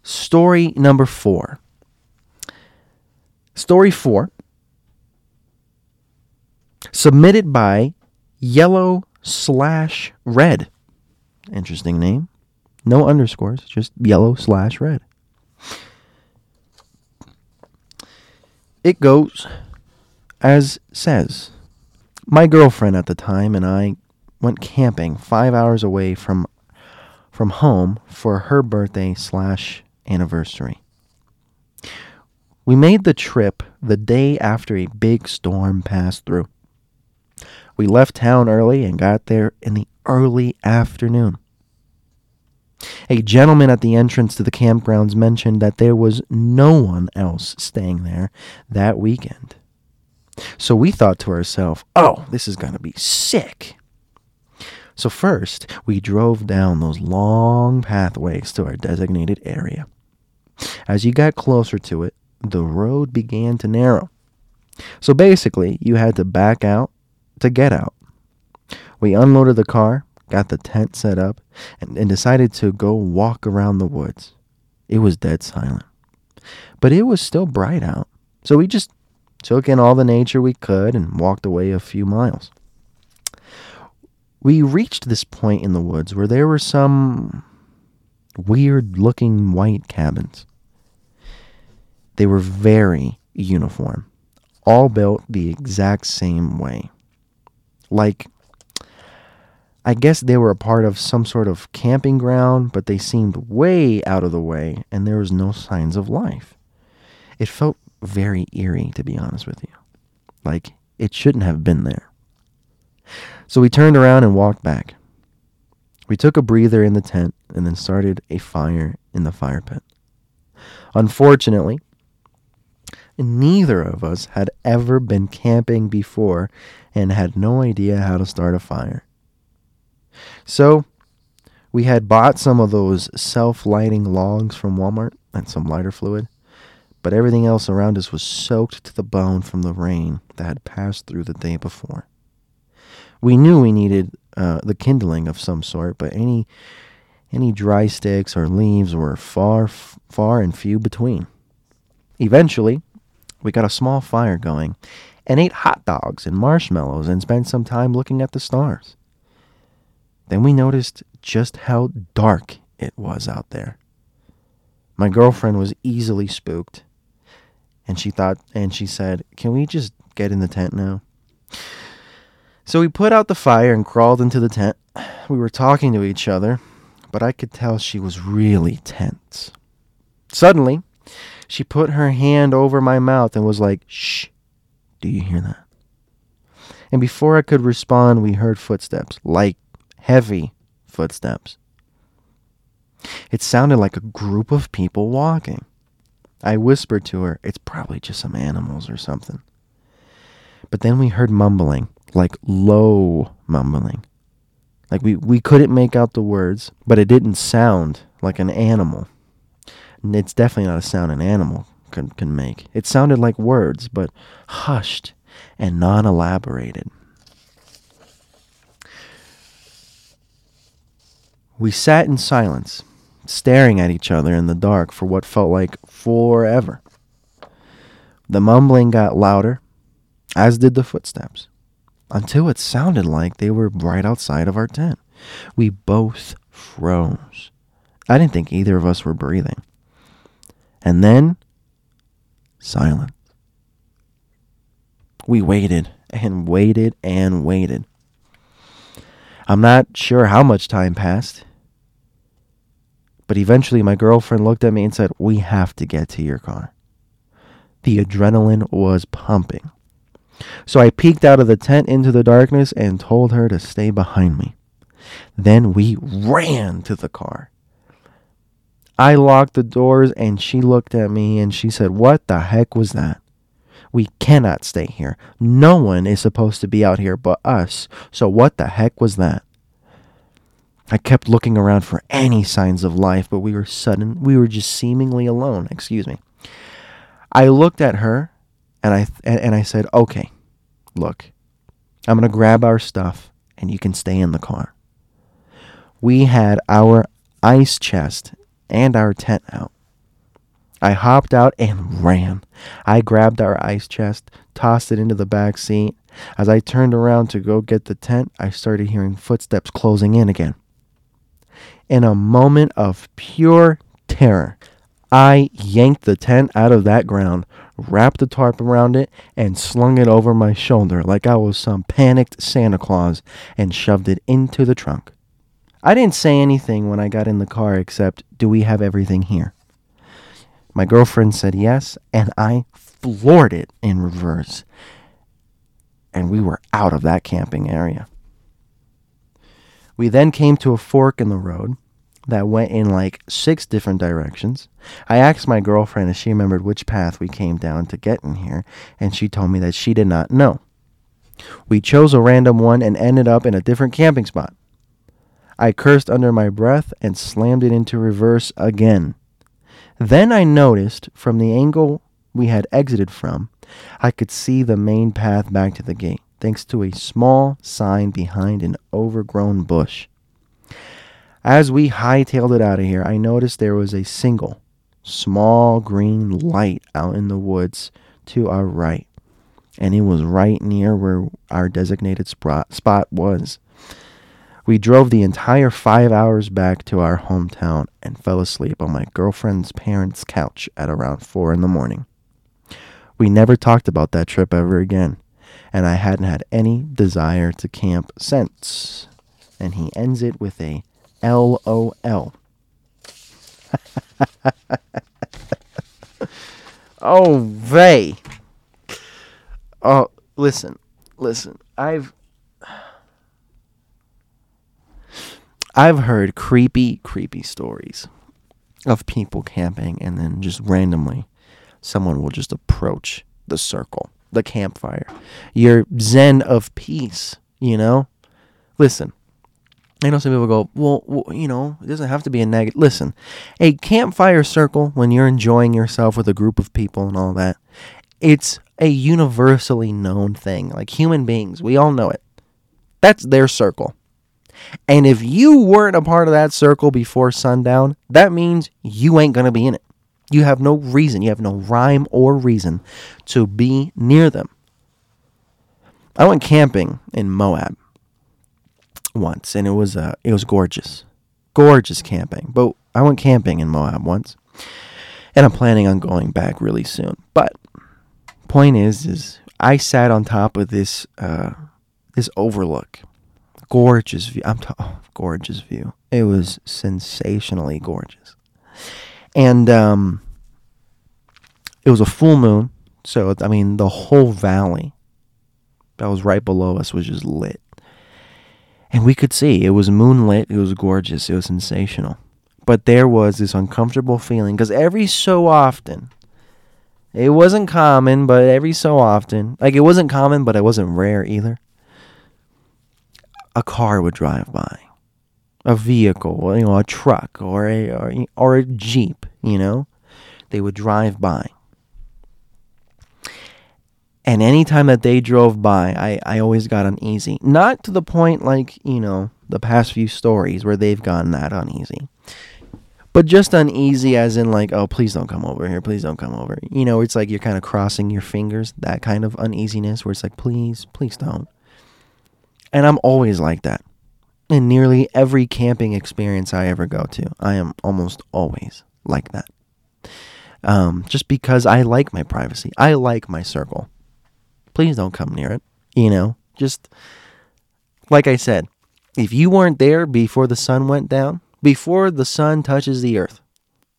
Story number four. Story four, submitted by Yellow slash Red. Interesting name. No underscores, just Yellow slash Red. It goes as says. My girlfriend at the time and I went camping 5 hours away from from home for her birthday slash anniversary. We made the trip the day after a big storm passed through. We left town early and got there in the early afternoon. A gentleman at the entrance to the campgrounds mentioned that there was no one else staying there that weekend. So we thought to ourselves, oh, this is going to be sick. So, first, we drove down those long pathways to our designated area. As you got closer to it, the road began to narrow. So basically, you had to back out to get out. We unloaded the car, got the tent set up, and, and decided to go walk around the woods. It was dead silent. But it was still bright out, so we just took in all the nature we could and walked away a few miles. We reached this point in the woods where there were some weird looking white cabins. They were very uniform, all built the exact same way. Like, I guess they were a part of some sort of camping ground, but they seemed way out of the way and there was no signs of life. It felt very eerie, to be honest with you. Like, it shouldn't have been there. So we turned around and walked back. We took a breather in the tent and then started a fire in the fire pit. Unfortunately, neither of us had ever been camping before and had no idea how to start a fire. So, we had bought some of those self lighting logs from Walmart and some lighter fluid but everything else around us was soaked to the bone from the rain that had passed through the day before. We knew we needed uh, the kindling of some sort, but any any dry sticks or leaves were far, far and few between. Eventually, we got a small fire going and ate hot dogs and marshmallows and spent some time looking at the stars. Then we noticed just how dark it was out there. My girlfriend was easily spooked and she thought and she said, "Can we just get in the tent now?" So we put out the fire and crawled into the tent. We were talking to each other, but I could tell she was really tense. Suddenly, she put her hand over my mouth and was like, "Shh. Do you hear that?" And before I could respond, we heard footsteps, like heavy footsteps. It sounded like a group of people walking. I whispered to her, It's probably just some animals or something. But then we heard mumbling, like low mumbling. Like we, we couldn't make out the words, but it didn't sound like an animal. And it's definitely not a sound an animal can, can make. It sounded like words, but hushed and non elaborated. We sat in silence staring at each other in the dark for what felt like forever. The mumbling got louder, as did the footsteps, until it sounded like they were right outside of our tent. We both froze. I didn't think either of us were breathing. And then, silence. We waited and waited and waited. I'm not sure how much time passed. But eventually, my girlfriend looked at me and said, We have to get to your car. The adrenaline was pumping. So I peeked out of the tent into the darkness and told her to stay behind me. Then we ran to the car. I locked the doors and she looked at me and she said, What the heck was that? We cannot stay here. No one is supposed to be out here but us. So what the heck was that? I kept looking around for any signs of life, but we were sudden we were just seemingly alone, excuse me. I looked at her and I and I said, "Okay. Look. I'm going to grab our stuff and you can stay in the car." We had our ice chest and our tent out. I hopped out and ran. I grabbed our ice chest, tossed it into the back seat. As I turned around to go get the tent, I started hearing footsteps closing in again. In a moment of pure terror, I yanked the tent out of that ground, wrapped the tarp around it, and slung it over my shoulder like I was some panicked Santa Claus and shoved it into the trunk. I didn't say anything when I got in the car except, Do we have everything here? My girlfriend said yes, and I floored it in reverse. And we were out of that camping area. We then came to a fork in the road that went in like six different directions. I asked my girlfriend if she remembered which path we came down to get in here, and she told me that she did not know. We chose a random one and ended up in a different camping spot. I cursed under my breath and slammed it into reverse again. Then I noticed from the angle we had exited from, I could see the main path back to the gate, thanks to a small sign behind an overgrown bush. As we hightailed it out of here, I noticed there was a single, small green light out in the woods to our right, and it was right near where our designated spot, was. We drove the entire five hours back to our hometown and fell asleep on my girlfriend's parents' couch at around four in the morning. We never talked about that trip ever again, and I hadn't had any desire to camp since. And he ends it with a LOL. *laughs* oh, vey. Oh, listen, listen. I've I've heard creepy, creepy stories of people camping and then just randomly someone will just approach the circle, the campfire, your zen of peace, you know? Listen, I know some people go, well, well, you know, it doesn't have to be a negative. Listen, a campfire circle, when you're enjoying yourself with a group of people and all that, it's a universally known thing. Like human beings, we all know it. That's their circle. And if you weren't a part of that circle before sundown, that means you ain't going to be in it. You have no reason, you have no rhyme or reason to be near them. I went camping in Moab once, and it was uh, it was gorgeous, gorgeous camping. But I went camping in Moab once, and I'm planning on going back really soon. But point is, is I sat on top of this uh, this overlook, gorgeous view. I'm t- oh, gorgeous view. It was sensationally gorgeous, and um, it was a full moon. So I mean, the whole valley that was right below us was just lit and we could see it was moonlit, it was gorgeous, it was sensational. But there was this uncomfortable feeling because every so often, it wasn't common, but every so often, like it wasn't common, but it wasn't rare either. A car would drive by, a vehicle, you know, a truck or a or, or a jeep, you know, they would drive by and anytime that they drove by, I, I always got uneasy. Not to the point like, you know, the past few stories where they've gotten that uneasy. But just uneasy as in like, oh, please don't come over here. Please don't come over. You know, it's like you're kind of crossing your fingers, that kind of uneasiness where it's like, please, please don't. And I'm always like that. In nearly every camping experience I ever go to, I am almost always like that. Um, just because I like my privacy. I like my circle please don't come near it. You know, just like I said, if you weren't there before the sun went down, before the sun touches the earth,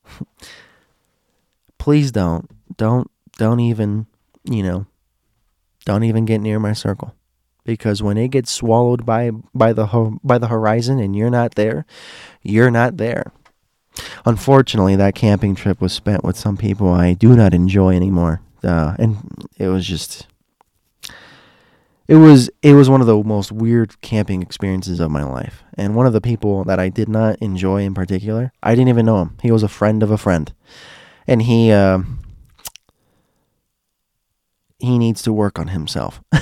*laughs* please don't, don't, don't even, you know, don't even get near my circle because when it gets swallowed by by the ho- by the horizon and you're not there, you're not there. Unfortunately, that camping trip was spent with some people I do not enjoy anymore, uh, and it was just it was it was one of the most weird camping experiences of my life. And one of the people that I did not enjoy in particular, I didn't even know him. He was a friend of a friend, and he uh, he needs to work on himself. *laughs*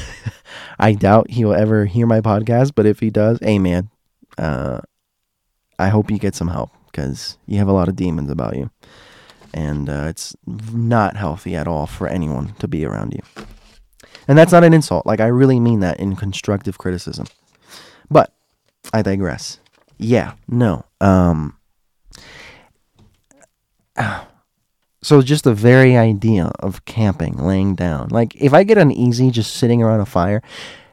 I doubt he will ever hear my podcast, but if he does, hey man, uh, I hope you get some help because you have a lot of demons about you, and uh, it's not healthy at all for anyone to be around you. And that's not an insult. Like, I really mean that in constructive criticism. But I digress. Yeah, no. Um, so just the very idea of camping, laying down. Like, if I get uneasy just sitting around a fire,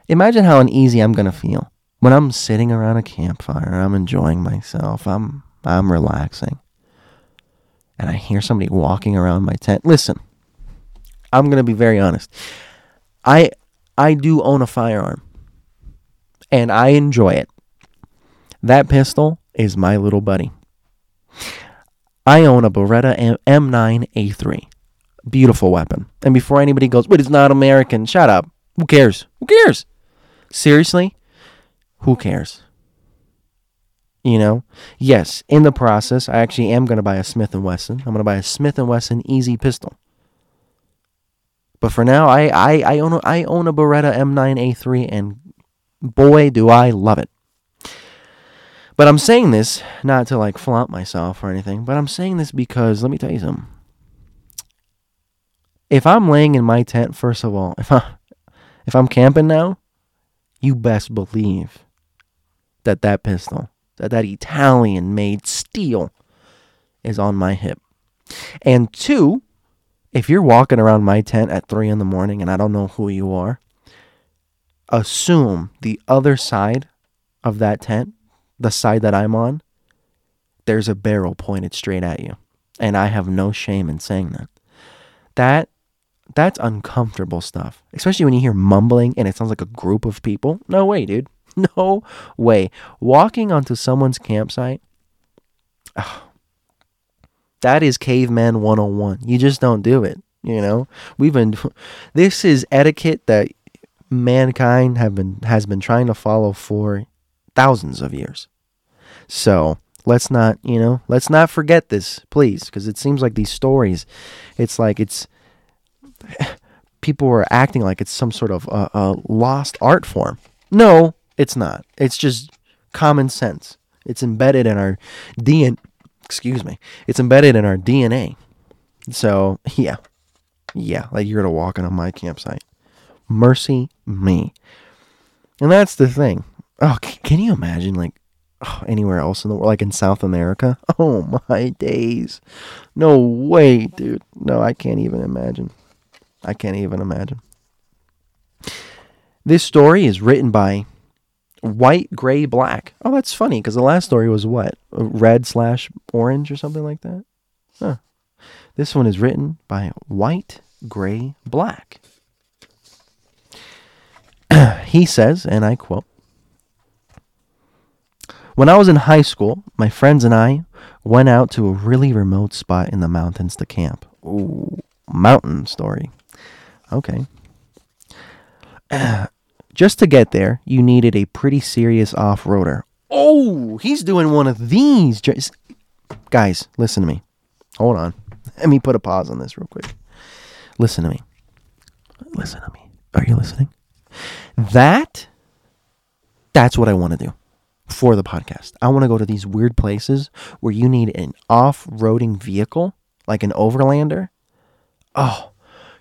imagine how uneasy I'm going to feel when I'm sitting around a campfire, I'm enjoying myself. I'm I'm relaxing. And I hear somebody walking around my tent. Listen, I'm going to be very honest. I I do own a firearm. And I enjoy it. That pistol is my little buddy. I own a Beretta M9A3. Beautiful weapon. And before anybody goes, but it's not American, shut up. Who cares? Who cares? Seriously? Who cares? You know? Yes, in the process, I actually am going to buy a Smith & Wesson. I'm going to buy a Smith & Wesson Easy pistol. But for now, I, I, I, own, I own a Beretta M9A3, and boy, do I love it. But I'm saying this not to like flaunt myself or anything, but I'm saying this because let me tell you something. If I'm laying in my tent, first of all, *laughs* if I if I'm camping now, you best believe that that pistol, that that Italian made steel is on my hip. And two, if you're walking around my tent at three in the morning and I don't know who you are, assume the other side of that tent, the side that I'm on, there's a barrel pointed straight at you. And I have no shame in saying that. That that's uncomfortable stuff. Especially when you hear mumbling and it sounds like a group of people. No way, dude. *laughs* No way. Walking onto someone's campsite, oh, that is caveman 101. You just don't do it, you know? We've been *laughs* this is etiquette that mankind have been has been trying to follow for thousands of years. So, let's not, you know, let's not forget this, please, because it seems like these stories it's like it's *laughs* people are acting like it's some sort of a, a lost art form. No, it's not. It's just common sense. It's embedded in our DNA. Excuse me. It's embedded in our DNA. So yeah, yeah, like you're gonna walk on my campsite. Mercy me. And that's the thing. Oh, can you imagine like oh, *sighs* anywhere else in the world, like in South America? *laughs* Oh my days. No way, dude. No, I can't even imagine. I can't even imagine. This story is written by White, Gray, Black. Oh, that's funny because the last story was what? Uh, red slash orange or something like that? Huh. This one is written by White, Gray, Black. *clears throat* he says, and I quote When I was in high school, my friends and I went out to a really remote spot in the mountains to camp. Ooh, mountain story. Okay. *clears throat* just to get there, you needed a pretty serious off roader. Oh, he's doing one of these. Guys, listen to me. Hold on. *laughs* Let me put a pause on this real quick. Listen to me. Listen to me. Are you listening? That, that's what I want to do for the podcast. I want to go to these weird places where you need an off roading vehicle, like an overlander. Oh,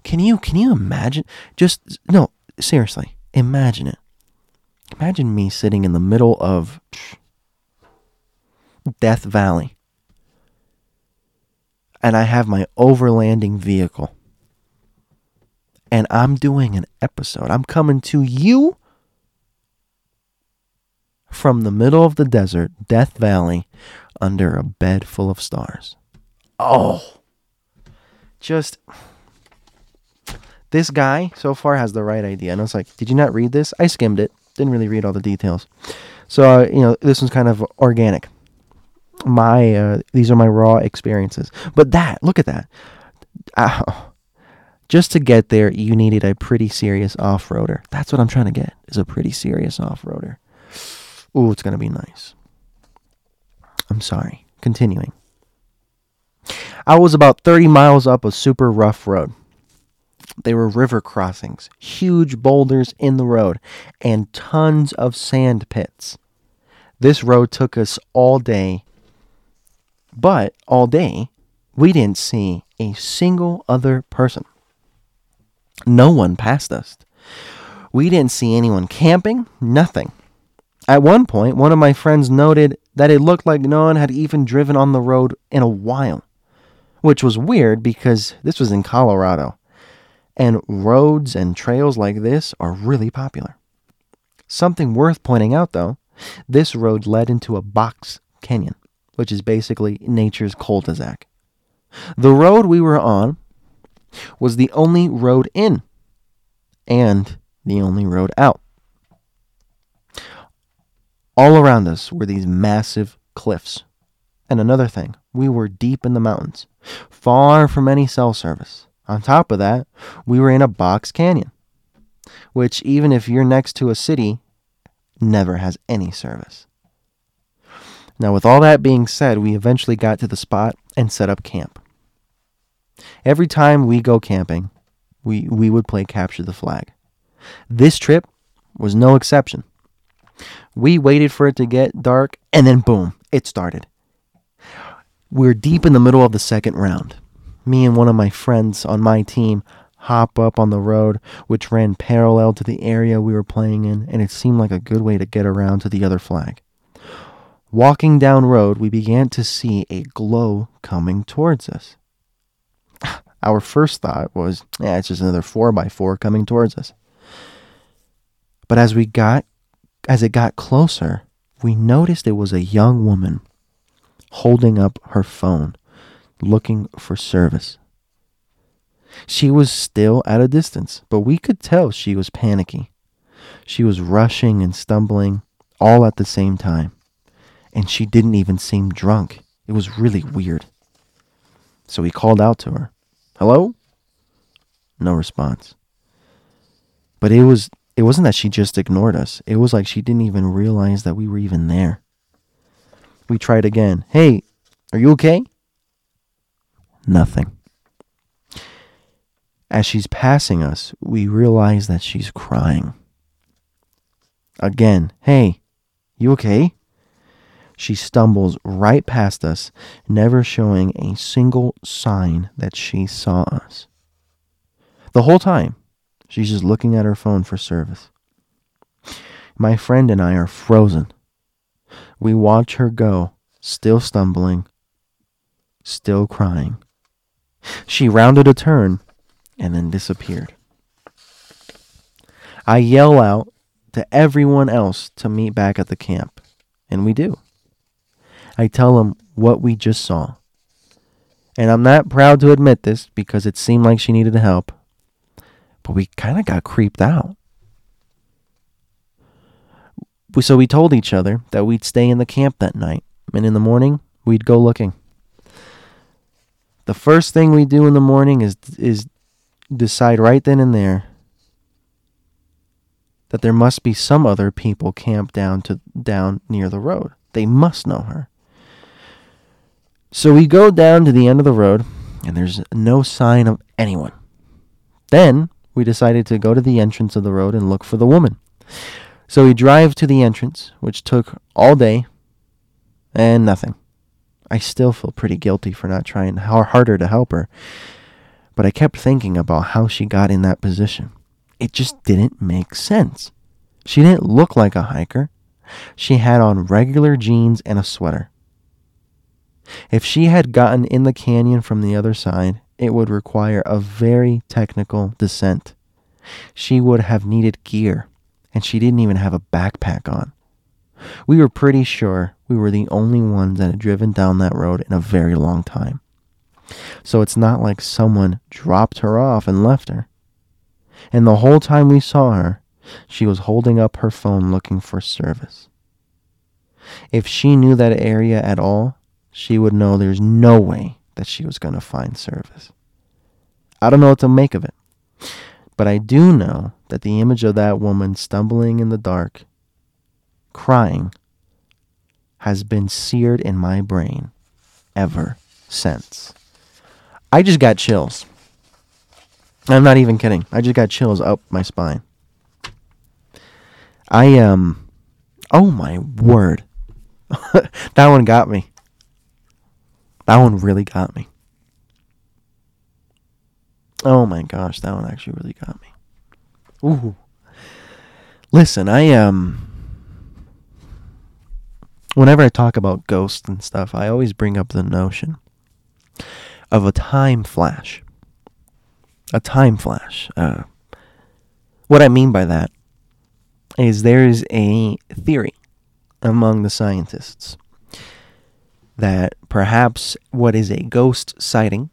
can you can you imagine? Just no, seriously, imagine it. Imagine me sitting in the middle of Death Valley. And I have my overlanding vehicle. And I'm doing an episode. I'm coming to you from the middle of the desert, Death Valley, under a bed full of stars. Oh, just this guy so far has the right idea. And I was like, did you not read this? I skimmed it. Didn't really read all the details. So, uh, you know, this one's kind of organic. My, uh, these are my raw experiences. But that, look at that. Uh, just to get there, you needed a pretty serious off roader. That's what I'm trying to get, is a pretty serious off roader. Ooh, it's going to be nice. I'm sorry. Continuing. I was about 30 miles up a super rough road. They were river crossings, huge boulders in the road, and tons of sand pits. This road took us all day, but all day we didn't see a single other person. No one passed us. We didn't see anyone camping, nothing. At one point, one of my friends noted that it looked like no one had even driven on the road in a while, which was weird because this was in Colorado and roads and trails like this are really popular. Something worth pointing out, though this road led into a box canyon, which is basically nature's cul de sac. The road we were on was the only road in and the only road out. All around us were these massive cliffs. And another thing, we were deep in the mountains, far from any cell service. On top of that, we were in a box canyon, which, even if you're next to a city, never has any service. Now, with all that being said, we eventually got to the spot and set up camp. Every time we go camping, we, we would play Capture the Flag. This trip was no exception. We waited for it to get dark, and then boom, it started. We're deep in the middle of the second round. Me and one of my friends on my team hop up on the road, which ran parallel to the area we were playing in, and it seemed like a good way to get around to the other flag. Walking down road, we began to see a glow coming towards us. *sighs* Our first thought was, yeah, it's just another 4 by 4 coming towards us. But as we got as it got closer, we noticed it was a young woman holding up her phone, looking for service. She was still at a distance, but we could tell she was panicky. She was rushing and stumbling all at the same time, and she didn't even seem drunk. It was really weird. So we called out to her. Hello? No response. But it was it wasn't that she just ignored us. It was like she didn't even realize that we were even there. We tried again. Hey, are you okay? Nothing. As she's passing us, we realize that she's crying. Again, hey, you okay? She stumbles right past us, never showing a single sign that she saw us. The whole time, she's just looking at her phone for service. My friend and I are frozen. We watch her go, still stumbling, still crying. She rounded a turn and then disappeared. I yell out to everyone else to meet back at the camp, and we do. I tell them what we just saw. And I'm not proud to admit this because it seemed like she needed help, but we kind of got creeped out. So we told each other that we'd stay in the camp that night, and in the morning, we'd go looking. The first thing we do in the morning is is decide right then and there that there must be some other people camped down to down near the road. They must know her. So we go down to the end of the road and there's no sign of anyone. Then we decided to go to the entrance of the road and look for the woman. So we drive to the entrance, which took all day and nothing. I still feel pretty guilty for not trying harder to help her but I kept thinking about how she got in that position. It just didn't make sense. She didn't look like a hiker. She had on regular jeans and a sweater. If she had gotten in the canyon from the other side, it would require a very technical descent. She would have needed gear, and she didn't even have a backpack on. We were pretty sure we were the only ones that had driven down that road in a very long time. So it's not like someone dropped her off and left her. And the whole time we saw her, she was holding up her phone looking for service. If she knew that area at all, she would know there's no way that she was going to find service. I don't know what to make of it, but I do know that the image of that woman stumbling in the dark, crying, has been seared in my brain ever since. I just got chills. I'm not even kidding. I just got chills up my spine. I um oh my word. *laughs* that one got me. That one really got me. Oh my gosh, that one actually really got me. Ooh. Listen, I um whenever I talk about ghosts and stuff, I always bring up the notion of a time flash. A time flash. Uh, what I mean by that, is there's a theory among the scientists that perhaps what is a ghost sighting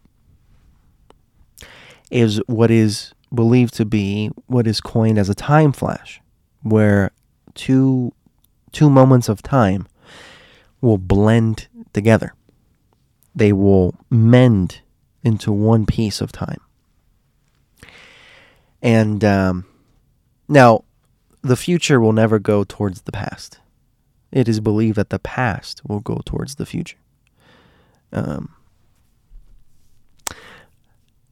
is what is believed to be what is coined as a time flash, where two two moments of time will blend together. They will mend into one piece of time. And um, now, the future will never go towards the past. It is believed that the past will go towards the future. Um,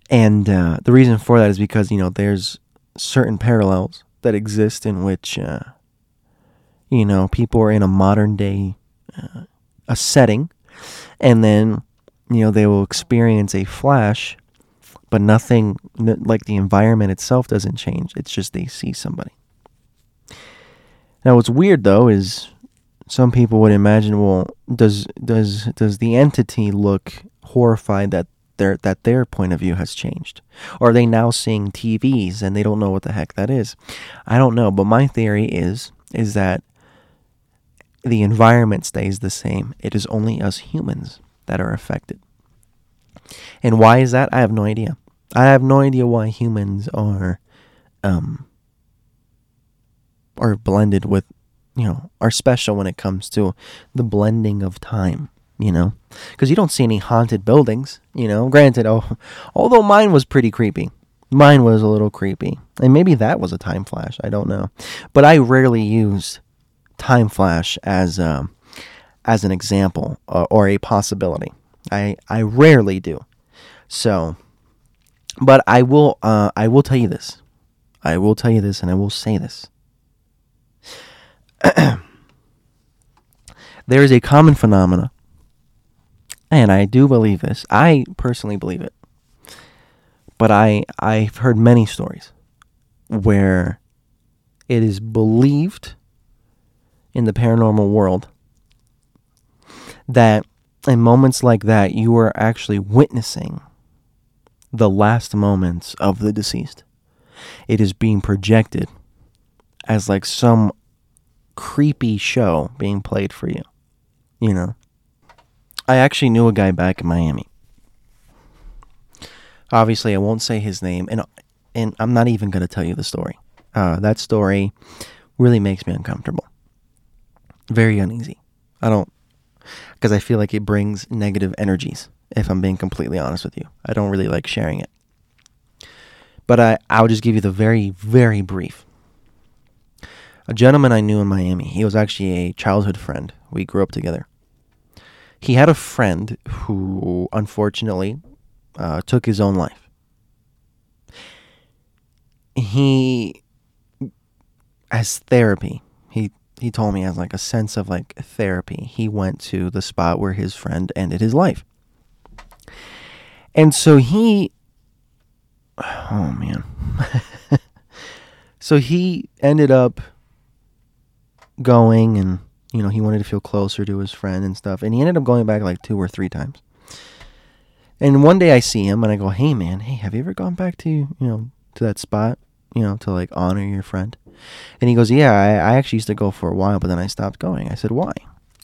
and uh, the reason for that is because, you know, there's certain parallels that exist in which, uh, you know, people are in a modern day uh, a setting, and then, you know, they will experience a flash, but nothing, like the environment itself doesn't change. It's just they see somebody. Now, what's weird though is some people would imagine, well, does does does the entity look horrified that their that their point of view has changed? Or are they now seeing TVs and they don't know what the heck that is? I don't know, but my theory is is that the environment stays the same. It is only us humans that are affected. And why is that? I have no idea. I have no idea why humans are um are blended with you know are special when it comes to the blending of time you know? Because you don't see any haunted buildings you know? Granted oh although mine was pretty creepy. Mine was a little creepy. And maybe that was a time flash. I don't know. But i rarely use time flash as um, as an example uh, or a possibility. I i rarely do. So but i will uh, i will tell you this. I will tell you this and i will say this *clears throat* there is a common phenomena, and I do believe this. I personally believe it, but I I've heard many stories where it is believed in the paranormal world that in moments like that you are actually witnessing the last moments of the deceased. It is being projected as like some creepy show being played for you. You know? I actually knew a guy back in Miami. Obviously, I won't say his name, and and I'm not even going to tell you the story. Uh, that story really makes me uncomfortable, very uneasy. I don't, because I feel like it brings negative energies. If I'm being completely honest with you, I don't really like sharing it. But I, I'll just give you the very, very brief a gentleman I knew in Miami. He was actually a childhood friend. We grew up together. He had a friend who unfortunately uh, took his own life. He, as therapy, he he told me as like a sense of like therapy. He went to the spot where his friend ended his life, and so he, *sighs* oh man, *laughs* so he ended up going and you know he wanted to feel closer to his friend and stuff. And he ended up going back like two or three times. And one day i see him and i go hey man. Hey have you ever gone back to you know to that spot you know to like honor your friend? And he goes yeah I, I actually used to go for a while but then i stopped going. I said why?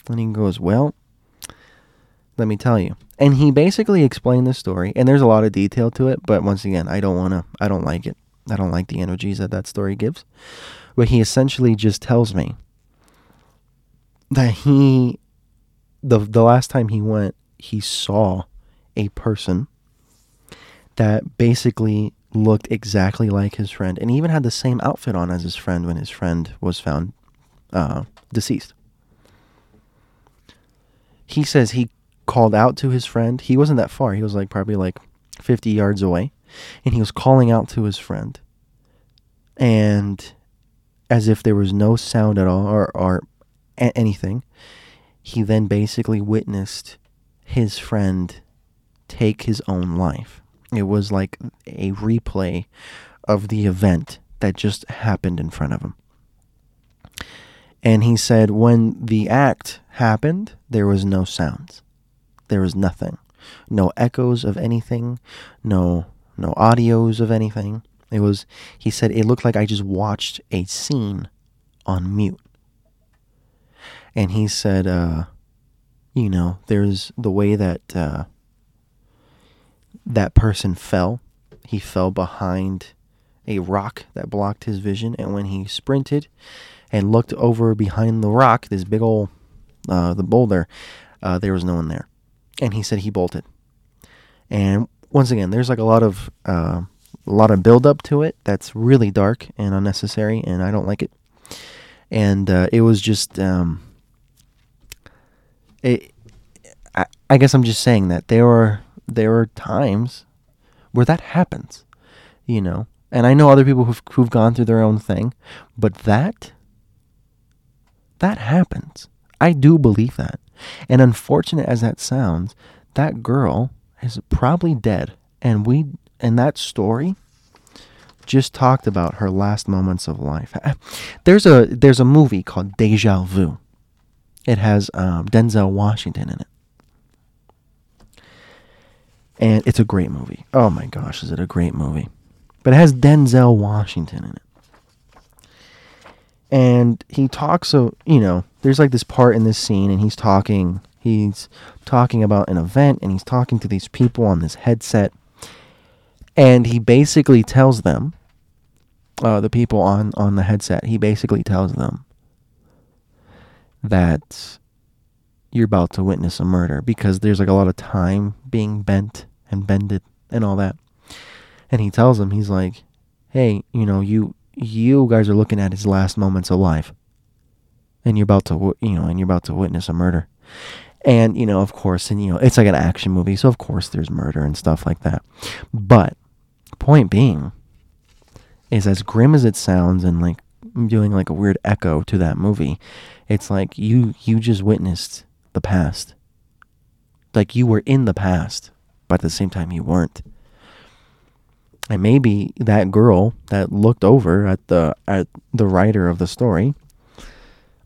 And he goes well let me tell you. And he basically explained the story and there's a lot of detail to it but once again i don't want to i don't like it. I don't like the energies that that story gives. But he essentially just tells me that he the the last time he went, he saw a person that basically looked exactly like his friend and even had the same outfit on as his friend when his friend was found uh, deceased. He says he called out to his friend. He wasn't that far. He was like probably like 50 yards away. And he was calling out to his friend. And as if there was no sound at all or, or a- anything. He then basically witnessed his friend take his own life. It was like a replay of the event that just happened in front of him. And he said when the act happened, there was no sounds. There was nothing. No echoes of anything, no no audios of anything. It was he said it looked like I just watched a scene on mute. And he said, uh, you know, there's the way that uh, that person fell. He fell behind a rock that blocked his vision, and when he sprinted and looked over behind the rock, this big old uh, the boulder, uh, there was no one there. And he said he bolted. And once again, there's like a lot of uh, a lot of build up to it that's really dark and unnecessary, and I don't like it. And uh, it was just, um, it. I, I guess I'm just saying that there are there are times where that happens, you know. And I know other people who've who've gone through their own thing, but that that happens. I do believe that. And unfortunate as that sounds, that girl is probably dead. And we and that story just talked about her last moments of life. *laughs* There's a there's a movie called Deja Vu. It has um, Denzel Washington in it, and it's a great movie. Oh my gosh, is it a great movie? But it has Denzel Washington in it and he talks so you know there's like this part in this scene and he's talking he's talking about an event and he's talking to these people on this headset and he basically tells them uh, the people on on the headset he basically tells them that you're about to witness a murder because there's like a lot of time being bent and bended and all that. And he tells him, he's like hey you know you you guys are looking at his last moments of life. And you're about to you know and you're about to witness a murder. And you know of course and you know it's like an action movie so of course there's murder and stuff like that. But point being is as grim as it sounds and like doing like a weird echo to that movie. It's like you you just witnessed the past. Like you were in the past but at the same time you weren't. And maybe that girl that looked over at the at the writer of the story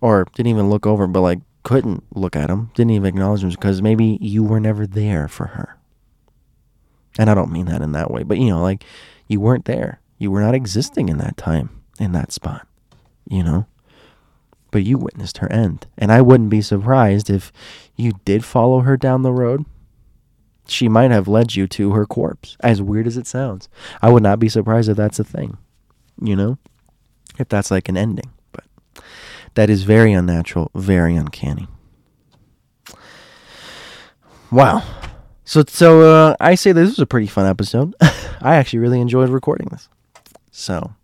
or didn't even look over but like couldn't look at him didn't even acknowledge him because maybe you were never there for her. And i don't mean that in that way but you know like you weren't there. You were not existing in that time in that spot you know but you witnessed her end and i wouldn't be surprised if you did follow her down the road she might have led you to her corpse, as weird as it sounds. I would not be surprised if that's a thing, you know? If that's like an ending. But that is very unnatural, very uncanny. Wow. So so uh, I say this was a pretty fun episode. *laughs* I actually really enjoyed recording this. So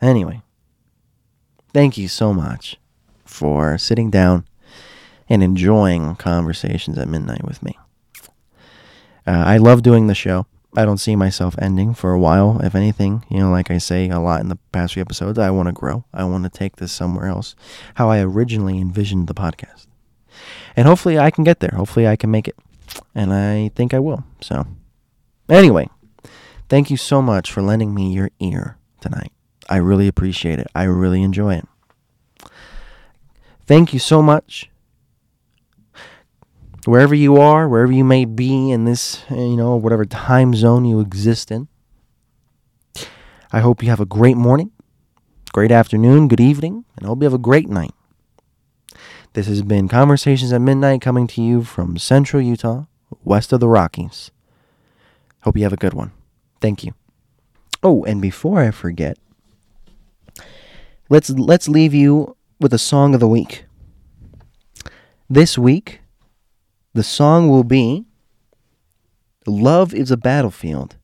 anyway, thank you so much for sitting down and enjoying conversations at midnight with me. Uh, I love doing the show. I don't see myself ending for a while. If anything, you know, like I say a lot in the past few episodes, I want to grow. I want to take this somewhere else, how I originally envisioned the podcast. And hopefully I can get there. Hopefully I can make it. And I think I will. So, anyway, thank you so much for lending me your ear tonight. I really appreciate it. I really enjoy it. Thank you so much wherever you are, wherever you may be in this, eh, you know, whatever time zone you exist in. I hope you have a great morning, great afternoon, good evening, and I hope you have a great night. This has been Conversations at Midnight coming to you from Central Utah, west of the Rockies. Hope you have a good one. Thank you. Oh, and before I forget, let's let's leave you with a song of the week. This week, the song will be Love is a Battlefield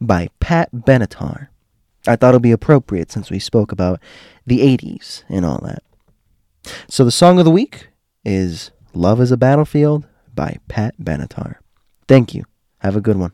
by Pat Benatar. I thought it would be appropriate since we spoke about the 80s and all that. So the song of the week is Love is a Battlefield by Pat Benatar. Thank you. Have a good one.